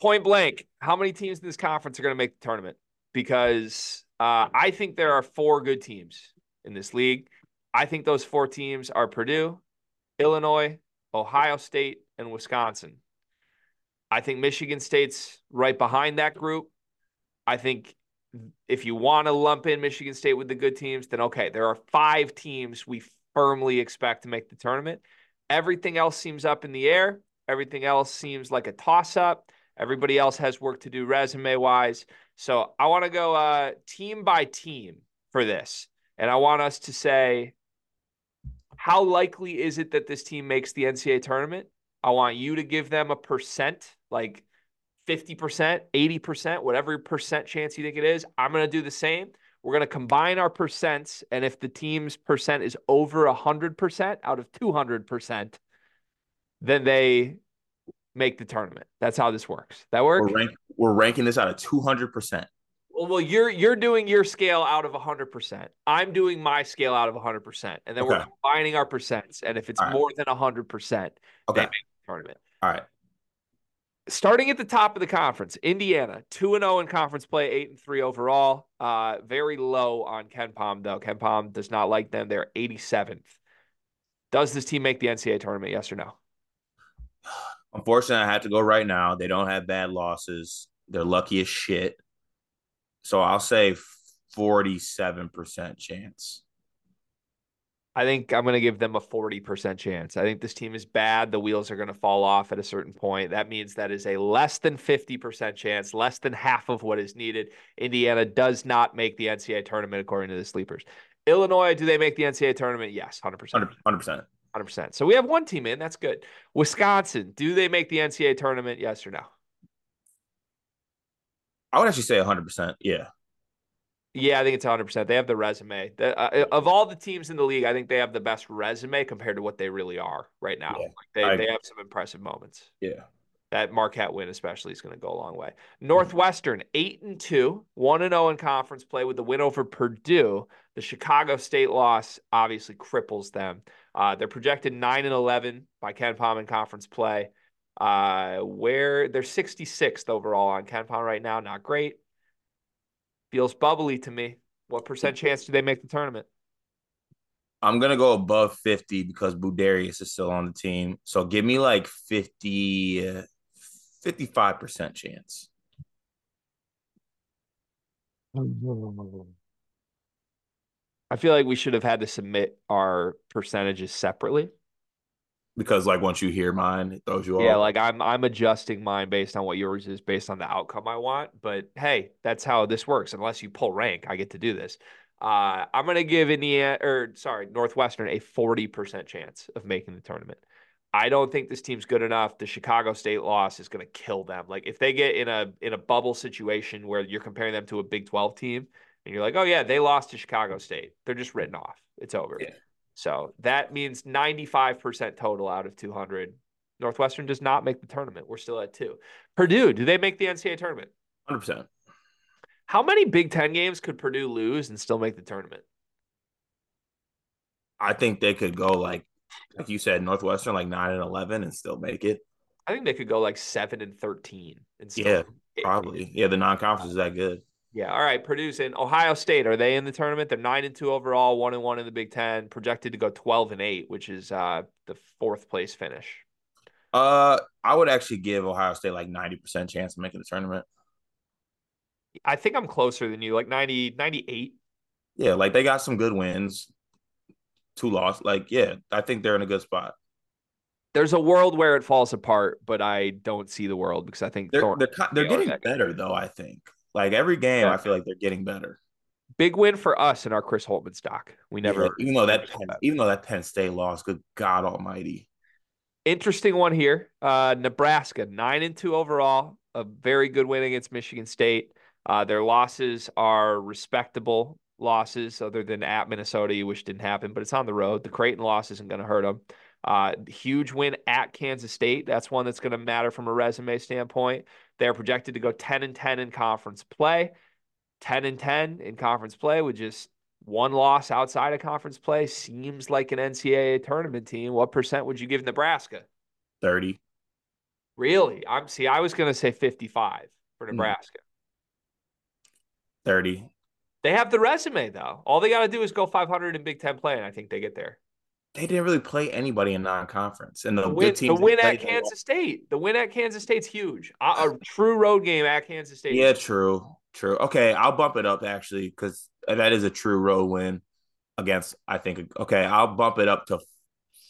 S1: Point blank, how many teams in this conference are going to make the tournament? Because uh, I think there are four good teams in this league. I think those four teams are Purdue, Illinois, Ohio State, and Wisconsin. I think Michigan State's right behind that group. I think if you want to lump in Michigan State with the good teams, then okay, there are five teams we firmly expect to make the tournament. Everything else seems up in the air. Everything else seems like a toss up. Everybody else has work to do resume wise. So I want to go uh, team by team for this. And I want us to say, how likely is it that this team makes the NCAA tournament? I want you to give them a percent, like 50%, 80%, whatever percent chance you think it is. I'm going to do the same. We're going to combine our percents. And if the team's percent is over 100% out of 200%, then they make the tournament. That's how this works. That work?
S2: We're, rank, we're ranking this out of two hundred percent.
S1: Well, well, you're you're doing your scale out of 100%. I'm doing my scale out of 100%. And then we're combining our percents. And if it's
S2: right.
S1: more than 100%,
S2: Okay.
S1: they make the tournament.
S2: All right.
S1: starting at the top of the conference, Indiana, 2 and 0 in conference play, 8 and 3 overall. Uh very low on KenPom though. KenPom does not like them. They're 87th. Does this team make the NCAA tournament? Yes or no?
S2: Unfortunately, I have to go right now. They don't have bad losses. They're lucky as shit. So I'll say forty-seven percent chance.
S1: I think I'm going to give them a 40% chance. I think this team is bad. The wheels are going to fall off at a certain point. That means that is a less than 50% chance, less than half of what is needed. Indiana does not make the NCAA tournament according to the sleepers. Illinois, do they make the NCAA tournament? Yes, 100%.
S2: 100 percent.
S1: 100%. So we have one team in. That's good. Wisconsin, do they make the NCAA tournament? Yes or no?
S2: I would actually say hundred percent. Yeah.
S1: Yeah, I think it's 100%. They have the resume. The, uh, of all the teams in the league, I think they have the best resume compared to what they really are right now.
S2: Yeah,
S1: Like they, they have some impressive moments.
S2: Yeah.
S1: That Marquette win, especially, is going to go a long way. Northwestern, 8 and 2, 1 and 0 in conference play with the win over Purdue. The Chicago State loss obviously cripples them. Uh, they're projected 9 and 11 by KenPom in conference play. Uh, where they're 66th overall on KenPom right now. Not great. Feels bubbly to me. What percent chance do they make the tournament?
S2: I'm gonna go above 50 because Budarius is still on the team. So give me like 50 55% chance.
S1: I feel like we should have had to submit our percentages separately.
S2: because like once you hear mine, it throws you off.
S1: Yeah, like I'm I'm adjusting mine based on what yours is based on the outcome I want. But hey, that's how this works. Unless you pull rank, I get to do this. Uh, I'm gonna give Indiana or sorry, Northwestern a 40% chance of making the tournament. I don't think this team's good enough. The Chicago State loss is gonna kill them. Like if they get in a in a bubble situation where you're comparing them to a Big 12 team and you're like, oh yeah, they lost to Chicago State. They're just written off. It's over.
S2: Yeah.
S1: So that means 95% total out of 200. Northwestern does not make the tournament. We're still at two. Purdue, do they make the NCAA tournament?
S2: Hundred percent.
S1: How many Big Ten games could Purdue lose and still make the tournament?
S2: I think they could go like like you said, Northwestern like nine and eleven and still make it.
S1: I think they could go like seven and 13 and still
S2: Yeah, Probably. Yeah, the non-conference is that good.
S1: Yeah. All right. Purdue's in Ohio State. Are they in the tournament? They're nine and two overall, one and one in the Big Ten, projected to go 12 and eight, which is uh, the fourth place finish.
S2: Uh, I would actually give Ohio State like ninety percent chance of making the tournament.
S1: I think I'm closer than you, like 90, 98.
S2: Yeah, like they got some good wins, two loss. Like, yeah, I think they're in a good spot.
S1: There's a world where it falls apart, but I don't see the world because I think
S2: They're
S1: Thorn-
S2: they're they're
S1: they are
S2: getting better though. I think like every game,
S1: Yeah.
S2: I feel like they're getting better.
S1: big win for us in our Chris Holtmann stock. We never,
S2: Yeah, even though that Penn, even though that Penn State lost, good God Almighty.
S1: interesting one here. Uh, Nebraska nine and two overall, a very good win against Michigan State. Uh, their losses are respectable losses, other than at Minnesota, which didn't happen, but it's on the road. The Creighton loss isn't going to hurt them. Uh, huge win at Kansas State. That's one that's going to matter from a resume standpoint. They're projected to go 10 and 10 in conference play. 10 and 10 in conference play with just one loss outside of conference play seems like an NCAA tournament team. What percent would you give Nebraska?
S2: Thirty.
S1: Really? I'm see, I was gonna say 55 for
S2: Hmm.
S1: Nebraska.
S2: 30.
S1: They have the resume though. All they gotta do is go 500 in Big Ten play, and I think they get there.
S2: They didn't really play anybody in non-conference, and the,
S1: The win, the win at Kansas State. The win at Kansas State's huge. A, a true road game at Kansas State.
S2: Yeah, true, true. Okay, I'll bump it up actually because that is a true road win against. I think. Okay, I'll bump it up to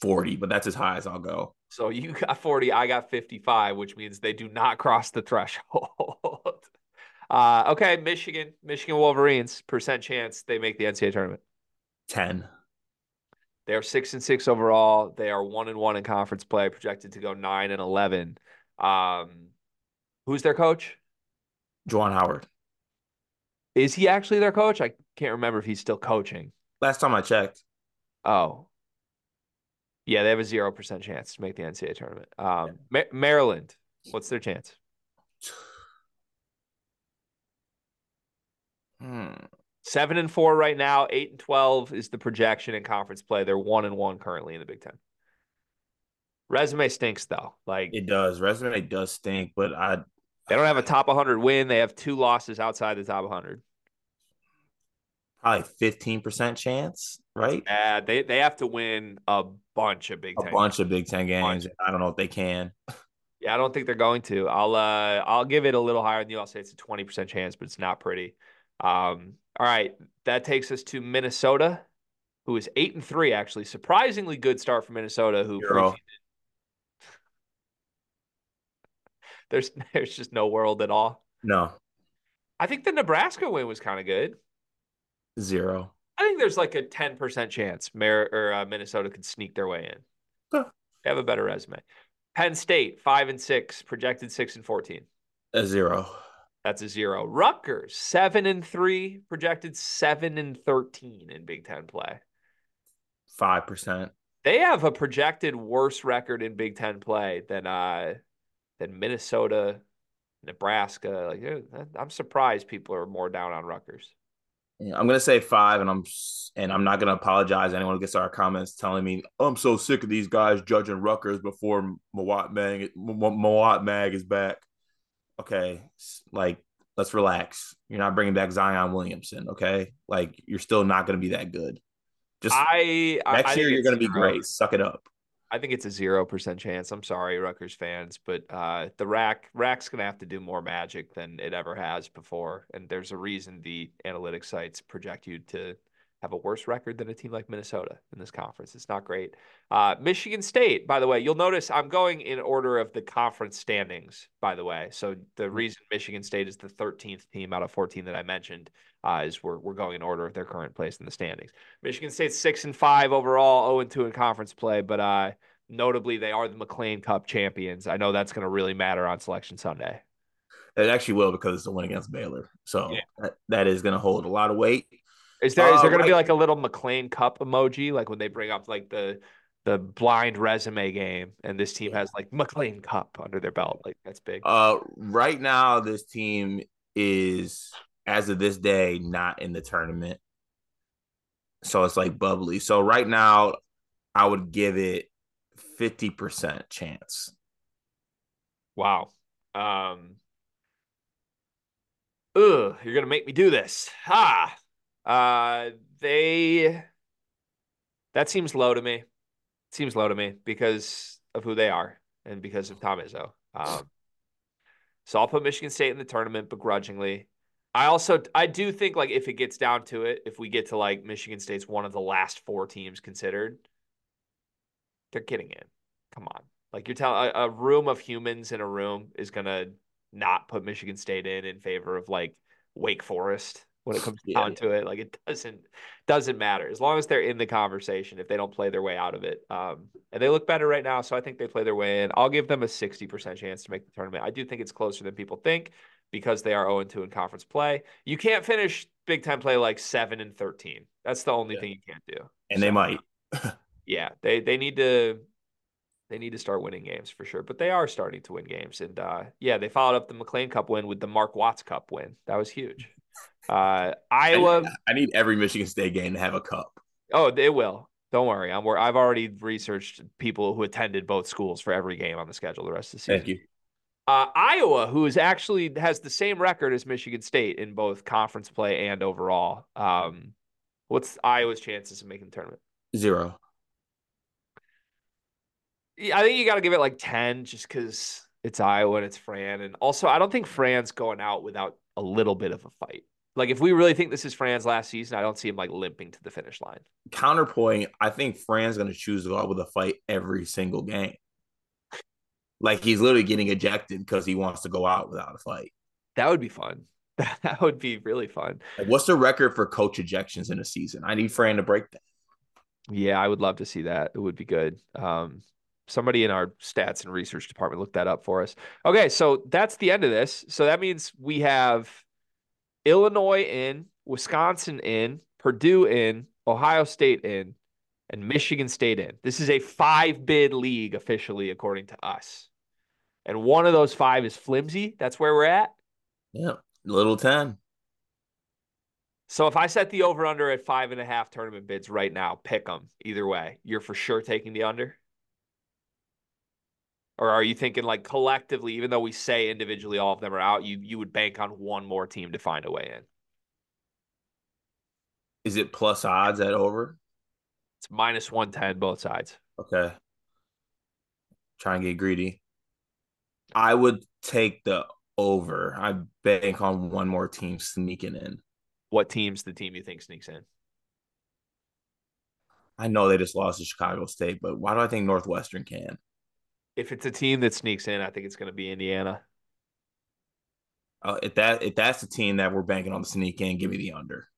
S2: forty, but that's as high as I'll go.
S1: So you got 40, I got 55, which means they do not cross the threshold. uh, okay, Michigan, Michigan Wolverines, percent chance they make the NCAA tournament.
S2: Ten.
S1: They are six and six overall. They are one and one in conference play, projected to go nine and eleven. Um, who's their coach?
S2: Juwan Howard.
S1: Is he actually their coach? I can't remember if he's still coaching.
S2: Last time I checked,
S1: Oh, yeah, they have a zero percent chance to make the NCAA tournament. Um, Ma- Maryland, what's their chance?
S2: hmm,
S1: Seven and four right now. Eight and twelve is the projection in conference play. They're one and one currently in the Big Ten. Resume stinks though. Like
S2: it does. Resume does stink, but I
S1: they don't have a top 100 win. They have two losses outside the top 100.
S2: probably fifteen percent chance, right?
S1: Uh, they they have to win a bunch of Big
S2: A
S1: Ten.
S2: bunch of Big Ten games. I don't know if they can.
S1: Yeah, I don't think they're going to. I'll uh I'll give it a little higher than you. I'll say it's a 20% chance, but it's not pretty. Um, all right, that takes us to Minnesota, who is eight and three, actually. Surprisingly good start for Minnesota, who there's there's just no world at all.
S2: No,
S1: I think the Nebraska win was kind of good.
S2: zero.
S1: I think there's like a 10% chance Mar- or uh, Minnesota could sneak their way in.
S2: Huh.
S1: They have a better resume. Penn State, 5 and 6, projected 6 and 14.
S2: A zero.
S1: That's a zero. Rutgers, 7 and 3, projected 7 and 13 in Big 10 play.
S2: Five percent.
S1: They have a projected worse record in Big 10 play than uh than Minnesota, Nebraska. Like I'm surprised people are more down on Rutgers.
S2: I'm gonna say five, and I'm and I'm not gonna apologize. Anyone who gets our comments telling me I'm so sick of these guys judging Rutgers before Mawot Mag Mawot Mag is back. Okay, like let's relax. You're not bringing back Zion Williamson. Okay, like you're still not gonna be that good. Just
S1: I I-
S2: next
S1: I
S2: year you're gonna be great. Suck it up.
S1: I think it's a zero percent chance. I'm sorry, Rutgers fans, but uh, the rack rack's gonna have to do more magic than it ever has before, and there's a reason the analytics sites project you to have a worse record than a team like Minnesota in this conference. It's not great. Uh, Michigan State, by the way, you'll notice I'm going in order of the conference standings, by the way. So the
S2: Mm-hmm.
S1: reason Michigan State is the 13th team out of 14 that I mentioned uh, is we're, we're going in order of their current place in the standings. Michigan State's six and five overall, 0 and 2 in conference play, but uh, notably they are the McLean Cup champions. I know that's going to really matter on Selection Sunday.
S2: It actually will because it's a win against Baylor. So
S1: Yeah.
S2: that, that is going to hold a lot of weight.
S1: Is there is
S2: Uh,
S1: there going to be like a little McLean Cup emoji, like when they bring up like the the blind resume game, and this team has like McLean Cup under their belt? Like that's big.
S2: Uh, right now, this team is, as of this day, not in the tournament. So it's like bubbly. So right now, I would give it 50% chance.
S1: Wow. Um. Ugh, you're gonna make me do this. Ha. Uh, they. That seems low to me. Seems low to me because of who they are and because of Tom Izzo. Um. So I'll put Michigan State in the tournament begrudgingly. I also I do think like if it gets down to it, if we get to like Michigan State's one of the last four teams considered, they're getting in. Come on. Like you're telling a, a room of humans in a room is gonna not put Michigan State in in favor of like Wake Forest when it comes
S2: Yeah.
S1: down to it. Like it doesn't doesn't matter as long as they're in the conversation. If they don't play their way out of it, um, and they look better right now, so I think they play their way in. I'll give them a sixty percent chance to make the tournament. I do think it's closer than people think because they are zero two in conference play. You can't finish Big Ten play like seven and thirteen. That's the only
S2: Yeah.
S1: thing you can't do.
S2: And they might.
S1: yeah, they they need to they need to start winning games for sure. But they are starting to win games, and uh, yeah, they followed up the McLean Cup win with the Mark Watts Cup win. That was huge. Uh, Iowa,
S2: I need every Michigan State game to have a cup.
S1: oh, they will. Don't worry, I'm. wor- I've already researched people who attended both schools for every game on the schedule the rest of the season.
S2: Thank you.
S1: Uh, Iowa, who is actually has the same record as Michigan State in both conference play and overall. Um, what's Iowa's chances of making the tournament?
S2: Zero.
S1: I think you got to give it like 10 just because it's Iowa and it's Fran. And also, I don't think Fran's going out without a little bit of a fight. Like, if we really think this is Fran's last season, I don't see him like limping to the finish line.
S2: Counterpoint, I think Fran's going to choose to go out with a fight every single game. Like he's literally getting ejected because he wants to go out without a fight.
S1: That would be fun. That would be really fun.
S2: Like, what's the record for coach ejections in a season? I need Fran to break that.
S1: Yeah, I would love to see that. It would be good. Um, somebody in our stats and research department looked that up for us. Okay, so that's the end of this. So that means we have Illinois in, Wisconsin in, Purdue in, Ohio State in, and Michigan State in. This is a five bid league officially, according to us. And one of those five is flimsy. That's where we're at.
S2: Yeah, little ten.
S1: So if I set the over under at five and a half tournament bids right now, pick them either way. You're for sure taking the under. Or are you thinking like collectively, even though we say individually all of them are out, you you would bank on one more team to find a way in?
S2: Is it plus odds at over?
S1: It's minus one ten both sides.
S2: Okay. Try and get greedy. I would take the over. I bank on one more team sneaking in.
S1: What team's the team you think sneaks in?
S2: I know they just lost to Chicago State, but why do I think Northwestern can?
S1: If it's a team that sneaks in, I think it's going to be Indiana.
S2: Uh, if that if that's the team that we're banking on the sneak in, give me the under.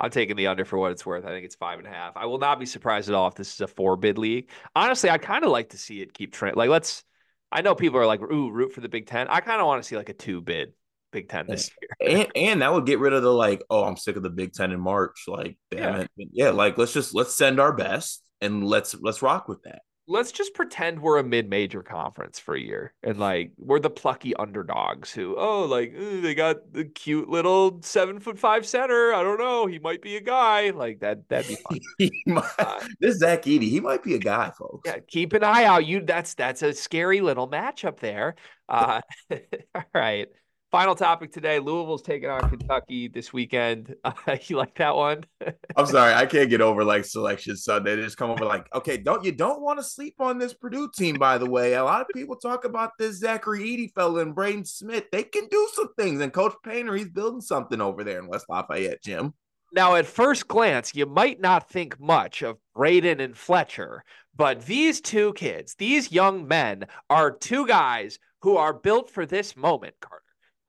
S1: I'm taking the under for what it's worth. I think it's five and a half. I will not be surprised at all if this is a four bid league. Honestly, I'd kind of like to see it keep trend. Like, let's. I know people are like, "Ooh, root for the Big Ten. I kind of want to see like a two bid Big Ten this year.
S2: And and that would get rid of the like, oh, I'm sick of the Big Ten in March. Like, damn
S1: Yeah.
S2: it. Yeah, like let's just let's send our best and let's let's rock with that.
S1: Let's just pretend we're a mid major conference for a year and like we're the plucky underdogs who, oh, like they got the cute little seven foot five center. I don't know. He might be a guy. Like that. That'd be fun.
S2: Might- this Zach Edey, he might be a guy, folks.
S1: Yeah, keep an eye out. You that's that's a scary little matchup there. Uh, all right. Final topic today. Louisville's taking on Kentucky this weekend. Uh, you like that one?
S2: I'm sorry, I can't get over like selection Sunday. They just come over like, okay, don't you don't want to sleep on this Purdue team, by the way. A lot of people talk about this Zachary Edey fella and Braden Smith. They can do some things. And Coach Painter, he's building something over there in West Lafayette, Jim.
S1: Now, at first glance, you might not think much of Braden and Fletcher, but these two kids, these young men, are two guys who are built for this moment, Carter.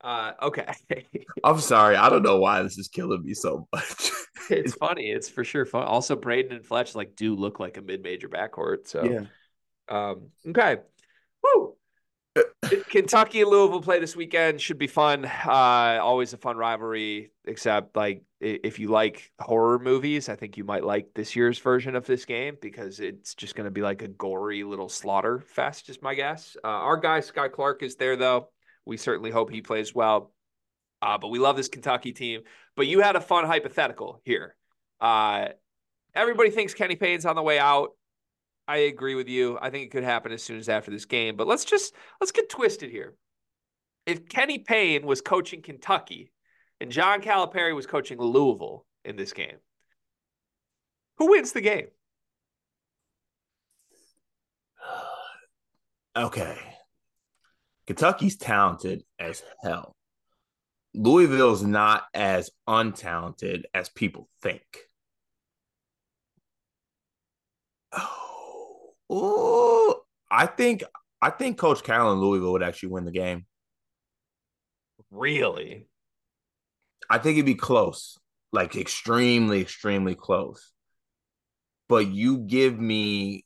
S1: Uh, okay.
S2: I'm sorry. I don't know why this is killing me so much.
S1: it's funny. It's for sure fun. Also, Braden and Fletch like do look like a mid-major backcourt. So
S2: yeah.
S1: Um, okay. Woo. Kentucky and Louisville play this weekend. Should be fun. Uh, always a fun rivalry. Except like if you like horror movies, I think you might like this year's version of this game because it's just going to be like a gory little slaughter fest. Is my guess. Uh, our guy Skyy Clark is there though. We certainly hope he plays well. Uh, but we love this Kentucky team. But you had a fun hypothetical here. Uh, everybody thinks Kenny Payne's on the way out. I agree with you. I think it could happen as soon as after this game. But let's just let's get twisted here. If Kenny Payne was coaching Kentucky and John Calipari was coaching Louisville in this game, who wins the game?
S2: Okay. Kentucky's talented as hell. Louisville's not as untalented as people think. Oh. I think I think Coach Cal in Louisville would actually win the game.
S1: Really?
S2: I think it'd be close, like extremely, extremely close. But you give me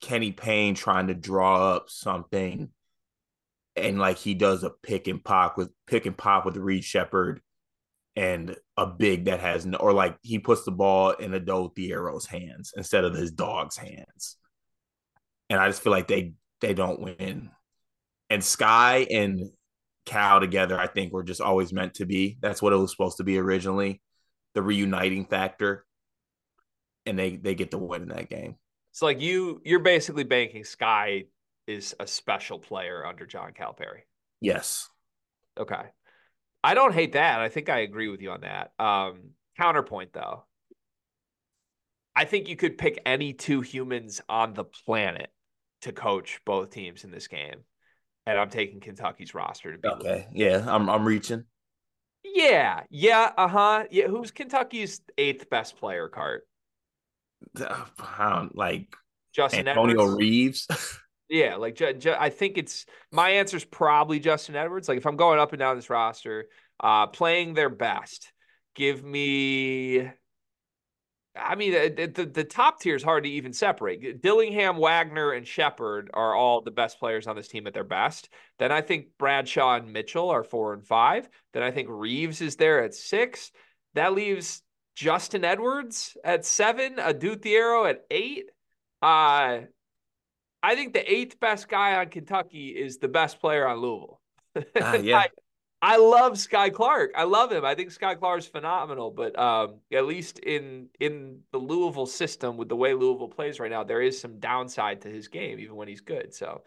S2: Kenny Payne trying to draw up something, and like he does a pick and pop with pick and pop with Reed Sheppard and a big that has no, or like he puts the ball in Adou Thiero's hands instead of his dog's hands. And I just feel like they they don't win. And Skyy and Cal together, I think were just always meant to be. That's what it was supposed to be originally, the reuniting factor. And they they get the win in that game.
S1: So like you you're basically banking Skyy is a special player under John Calipari.
S2: Yes.
S1: Okay. I don't hate that. I think I agree with you on that. Um, counterpoint though. I think you could pick any two humans on the planet to coach both teams in this game. And I'm taking Kentucky's roster to be
S2: Okay. Yeah, I'm I'm reaching.
S1: Yeah. Yeah, uh-huh. Yeah, who's Kentucky's eighth best player card?
S2: Uh, like
S1: Justin
S2: Antonio
S1: Edwards?
S2: Reeves.
S1: Yeah, like ju- ju- I think it's my answer is probably Justin Edwards. Like if I'm going up and down this roster, uh, playing their best, give me. I mean, the, the, the top tier is hard to even separate. Dillingham, Wagner, and Sheppard are all the best players on this team at their best. Then I think Bradshaw and Mitchell are four and five. Then I think Reeves is there at six. That leaves Justin Edwards at seven, Adou Thiero at eight. Uh, I think the eighth best guy on Kentucky is the best player on Louisville.
S2: Ah, yeah.
S1: I, I love Skyy Clark. I love him. I think Skyy Clark is phenomenal. But um, at least in in the Louisville system, with the way Louisville plays right now, there is some downside to his game, even when he's good. So,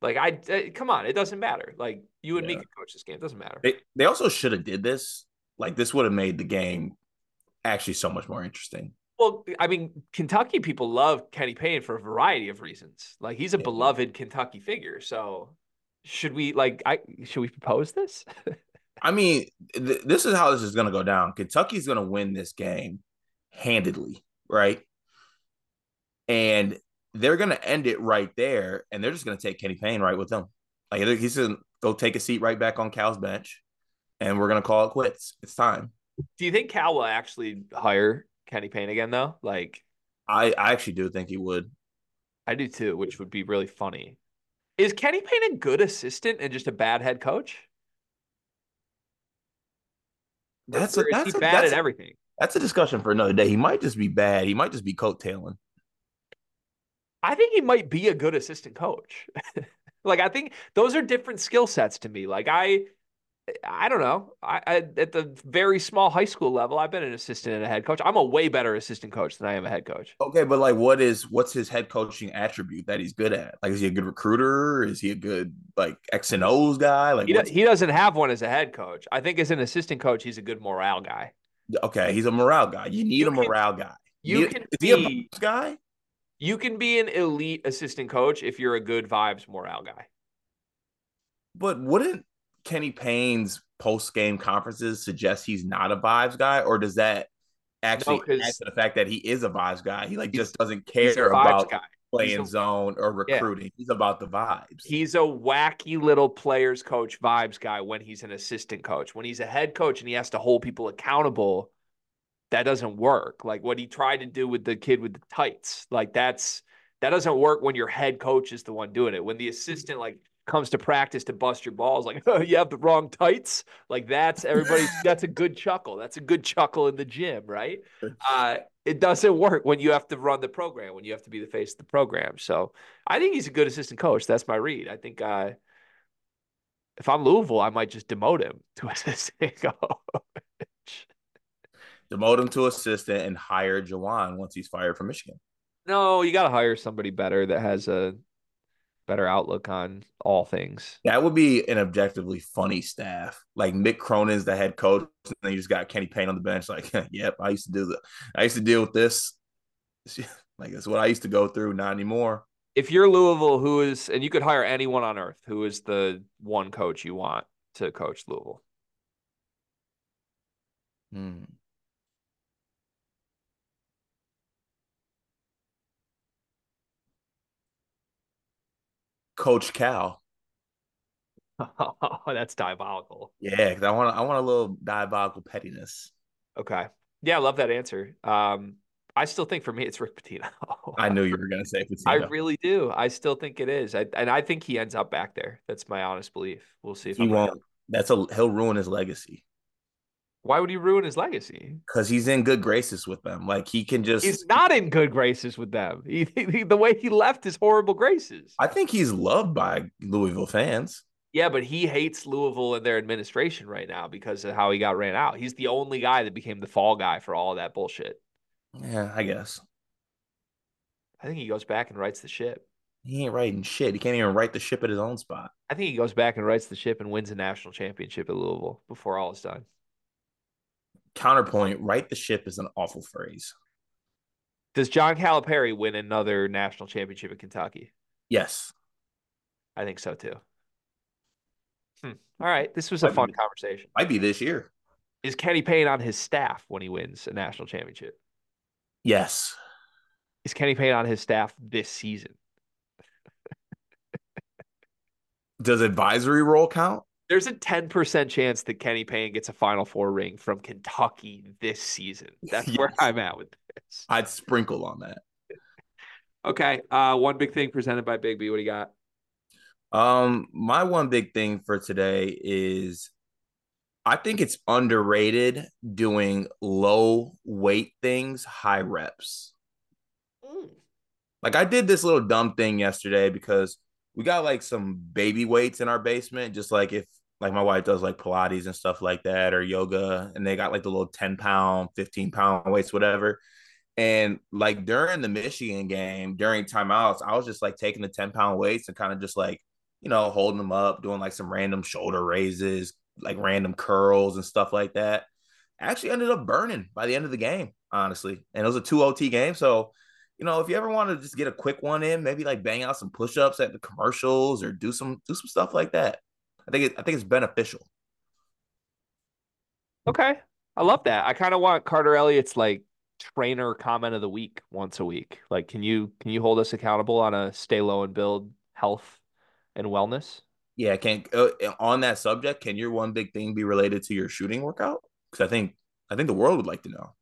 S1: like, I uh, come on, it doesn't matter. Like you and me
S2: Yeah.
S1: could coach this game. It doesn't matter.
S2: They they also should have did this. Like this would have made the game actually so much more interesting.
S1: Well, I mean, Kentucky people love Kenny Payne for a variety of reasons. Like he's a
S2: Yeah.
S1: beloved Kentucky figure. So should we like I should we propose this?
S2: I mean, th- this is how this is going to go down. Kentucky's going to win this game handedly, right? And they're going to end it right there, and they're just going to take Kenny Payne right with them. Like he's going to go take a seat right back on Cal's bench, and we're going to call it quits. It's time.
S1: Do you think Cal will actually hire Kenny Payne again though? Like
S2: I, I actually do think he would.
S1: I do too, which would be really funny. Is Kenny Payne a good assistant and just a bad head coach?
S2: That's a, that's a,
S1: bad
S2: that's
S1: at everything?
S2: That's a discussion for another day. He might just be bad. He might just be coattailing.
S1: I think he might be a good assistant coach. like I think those are different skill sets to me. Like I I don't know. I, I at the very small high school level, I've been an assistant and a head coach. I'm a way better assistant coach than I am a head coach.
S2: Okay, but like, what is what's his head coaching attribute that he's good at? Like, is he a good recruiter? Is he a good like X and O's guy? Like,
S1: He, do, he doesn't have one as a head coach. I think as an assistant coach, he's a good morale guy.
S2: okay, he's a morale guy. You need
S1: You
S2: a
S1: can-
S2: morale guy.
S1: you can
S2: is he a vibes guy?
S1: You can be an elite assistant coach if you're a good vibes morale guy.
S2: But wouldn't Kenny Payne's post game conferences suggest he's not a vibes guy, or does that actually
S1: 'cause-
S2: add to the fact that he is a vibes guy? He like just doesn't care about
S1: guy.
S2: playing
S1: a-
S2: zone or recruiting. He's about the vibes.
S1: He's a wacky little players coach vibes guy when he's an assistant coach. When he's a head coach and he has to hold people accountable, that doesn't work. Like what he tried to do with the kid with the tights. Like that's that doesn't work when your head coach is the one doing it. When the assistant like comes to practice to bust your balls, like oh, you have the wrong tights. Like that's everybody. that's a good chuckle. That's a good chuckle in the gym, right? Uh, it doesn't work when you have to run the program. When you have to be the face of the program. So I think he's a good assistant coach. That's my read. I think uh, if I'm Louisville, I might just demote him to assistant coach.
S2: Demote him to assistant and hire Juwan once he's fired from Michigan.
S1: No, you got to hire somebody better that has a better outlook on all things.
S2: That would be an objectively funny staff. Like Mick Cronin's the head coach, and then you just got Kenny Payne on the bench. Like, yep, I used to do the, I used to deal with this. Like that's what I used to go through. Not anymore.
S1: If you're Louisville, who is, and you could hire anyone on earth, who is the one coach you want to coach Louisville?
S2: Hmm. Coach Cal.
S1: Oh, that's diabolical.
S2: Yeah, because I want I want a little diabolical pettiness.
S1: Okay. Yeah, I love that answer. Um, I still think for me it's Rick Pitino.
S2: I knew you were gonna say
S1: I really do. I still think it is. I, and I think he ends up back there. That's my honest belief. We'll see if
S2: he
S1: I'm right.
S2: won't. That's a he'll ruin his legacy
S1: Why would he ruin his legacy?
S2: because he's in good graces with them. Like he can just.
S1: He's not in good graces with them. He, he- the way he left is horrible graces.
S2: I think he's loved by Louisville fans.
S1: Yeah, but he hates Louisville and their administration right now because of how he got ran out. He's the only guy that became the fall guy for all that bullshit.
S2: Yeah, I guess
S1: I think he goes back and writes the ship.
S2: he ain't writing shit. He can't even write the ship at his own spot.
S1: I think he goes back and writes the ship and wins a national championship at Louisville before all is done.
S2: Counterpoint: write the ship is an awful phrase.
S1: Does John Calipari win another national championship at Kentucky?
S2: Yes,
S1: I think so too. Hmm. All right, this was a
S2: Might be-
S1: fun conversation.
S2: might be this year.
S1: Is Kenny Payne on his staff when he wins a national championship?
S2: Yes,
S1: Is Kenny Payne on his staff this season?
S2: does advisory role count?
S1: There's a 10% chance that Kenny Payne gets a Final Four ring from Kentucky this season. That's where I'm at with this.
S2: I'd sprinkle on that.
S1: Okay. Uh, one big thing presented by Big B. What do you got?
S2: Um, my one big thing for today is I think it's underrated doing low weight things, high reps. Like I did this little dumb thing yesterday because we got like some baby weights in our basement, just like if like my wife does like Pilates and stuff like that or yoga, and they got like the little 10 pound, 15 pound weights, whatever. And like during the Michigan game, during timeouts, I was just like taking the 10 pound weights and kind of just like, you know, holding them up, doing like some random shoulder raises, like random curls and stuff like that. Actually ended up burning by the end of the game, honestly. And it was a 2 OT game. So, you know, if you ever want to just get a quick one in, maybe like bang out some push-ups at the commercials or do some do some stuff like that. I think it, I think it's beneficial.
S1: Okay. I love that. I kind of want Carter Elliott's like trainer comment of the week once a week. Like, can you can you hold us accountable on a stay low and build health and wellness?
S2: Yeah, can uh, on that subject, can your one big thing be related to your shooting workout? Because I think I think the world would like to know.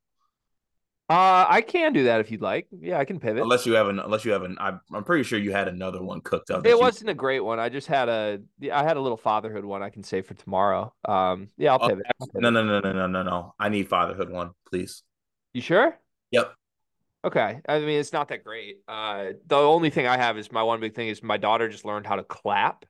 S1: Uh, I can do that if you'd like. Yeah, I can pivot.
S2: Unless you have an, unless you have an, I'm, I'm pretty sure you had another one cooked up.
S1: It
S2: you-
S1: wasn't a great one. I just had a I had a little fatherhood one I can save for tomorrow. Um, yeah, I'll
S2: Oh,
S1: pivot. I'll
S2: No, no, no, no, no, no, no. I need fatherhood one, please.
S1: You sure?
S2: Yep.
S1: Okay. I mean, it's not that great. Uh, the only thing I have is my one big thing is my daughter just learned how to clap,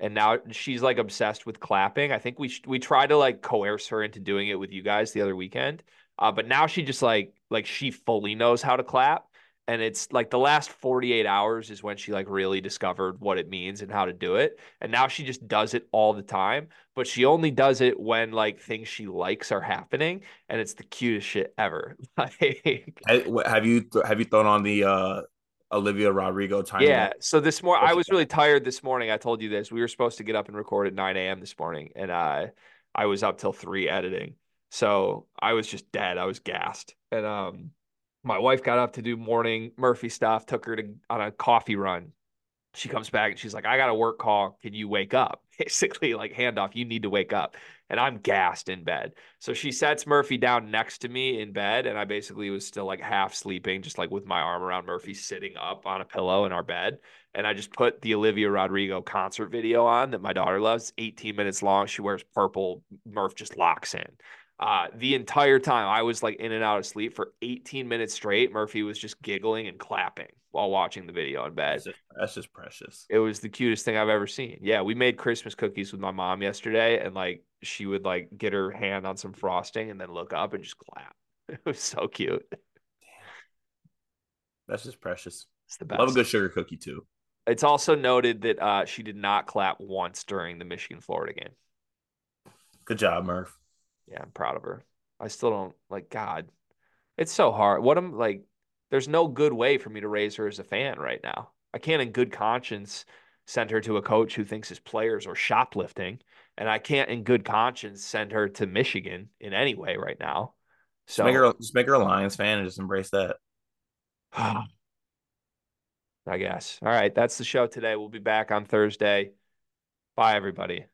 S1: and now she's like obsessed with clapping. I think we sh- we tried to like coerce her into doing it with you guys the other weekend, uh, but now she just like like she fully knows how to clap, and it's like the last forty eight hours is when she like really discovered what it means and how to do it, and now she just does it all the time. But she only does it when like things she likes are happening, and it's the cutest shit ever. Like.
S2: Have you th- have you thrown on the uh Olivia Rodrigo tiny.
S1: Yeah. So this morning, I was really tired this morning. I told you this. We were supposed to get up and record at 9 a.m. this morning, and uh, I was up till three editing. So I was just dead. I was gassed. And um, my wife got up to do morning Murphy stuff, took her to on a coffee run. She comes back and she's like, I got a work call. Can you wake up? Basically, like handoff, you need to wake up. And I'm gassed in bed. So she sets Murphy down next to me in bed. And I basically was still like half sleeping, just like with my arm around Murphy sitting up on a pillow in our bed. And I just put the Olivia Rodrigo concert video on that my daughter loves. 18 minutes long. She wears purple. Murph just locks in. Uh, the entire time I was like in and out of sleep for 18 minutes straight. Murphy was just giggling and clapping while watching the video in bed.
S2: That's just, that's just precious.
S1: It was the cutest thing I've ever seen. Yeah, we made Christmas cookies with my mom yesterday, and like she would like get her hand on some frosting and then look up and just clap. It was so cute.
S2: That's just precious.
S1: It's the best.
S2: Love a good sugar cookie too.
S1: It's also noted that uh, she did not clap once during the Michigan Florida game.
S2: Good job, Murph.
S1: Yeah, I'm proud of her. I still don't like God. It's so hard. What I'm like there's no good way for me to raise her as a fan right now. I can't in good conscience send her to a coach who thinks his players are shoplifting, and I can't in good conscience send her to Michigan in any way right now.
S2: Just
S1: So
S2: make her just make her a Lions fan and just embrace that.
S1: I guess. All right, that's the show today. We'll be back on Thursday. Bye everybody.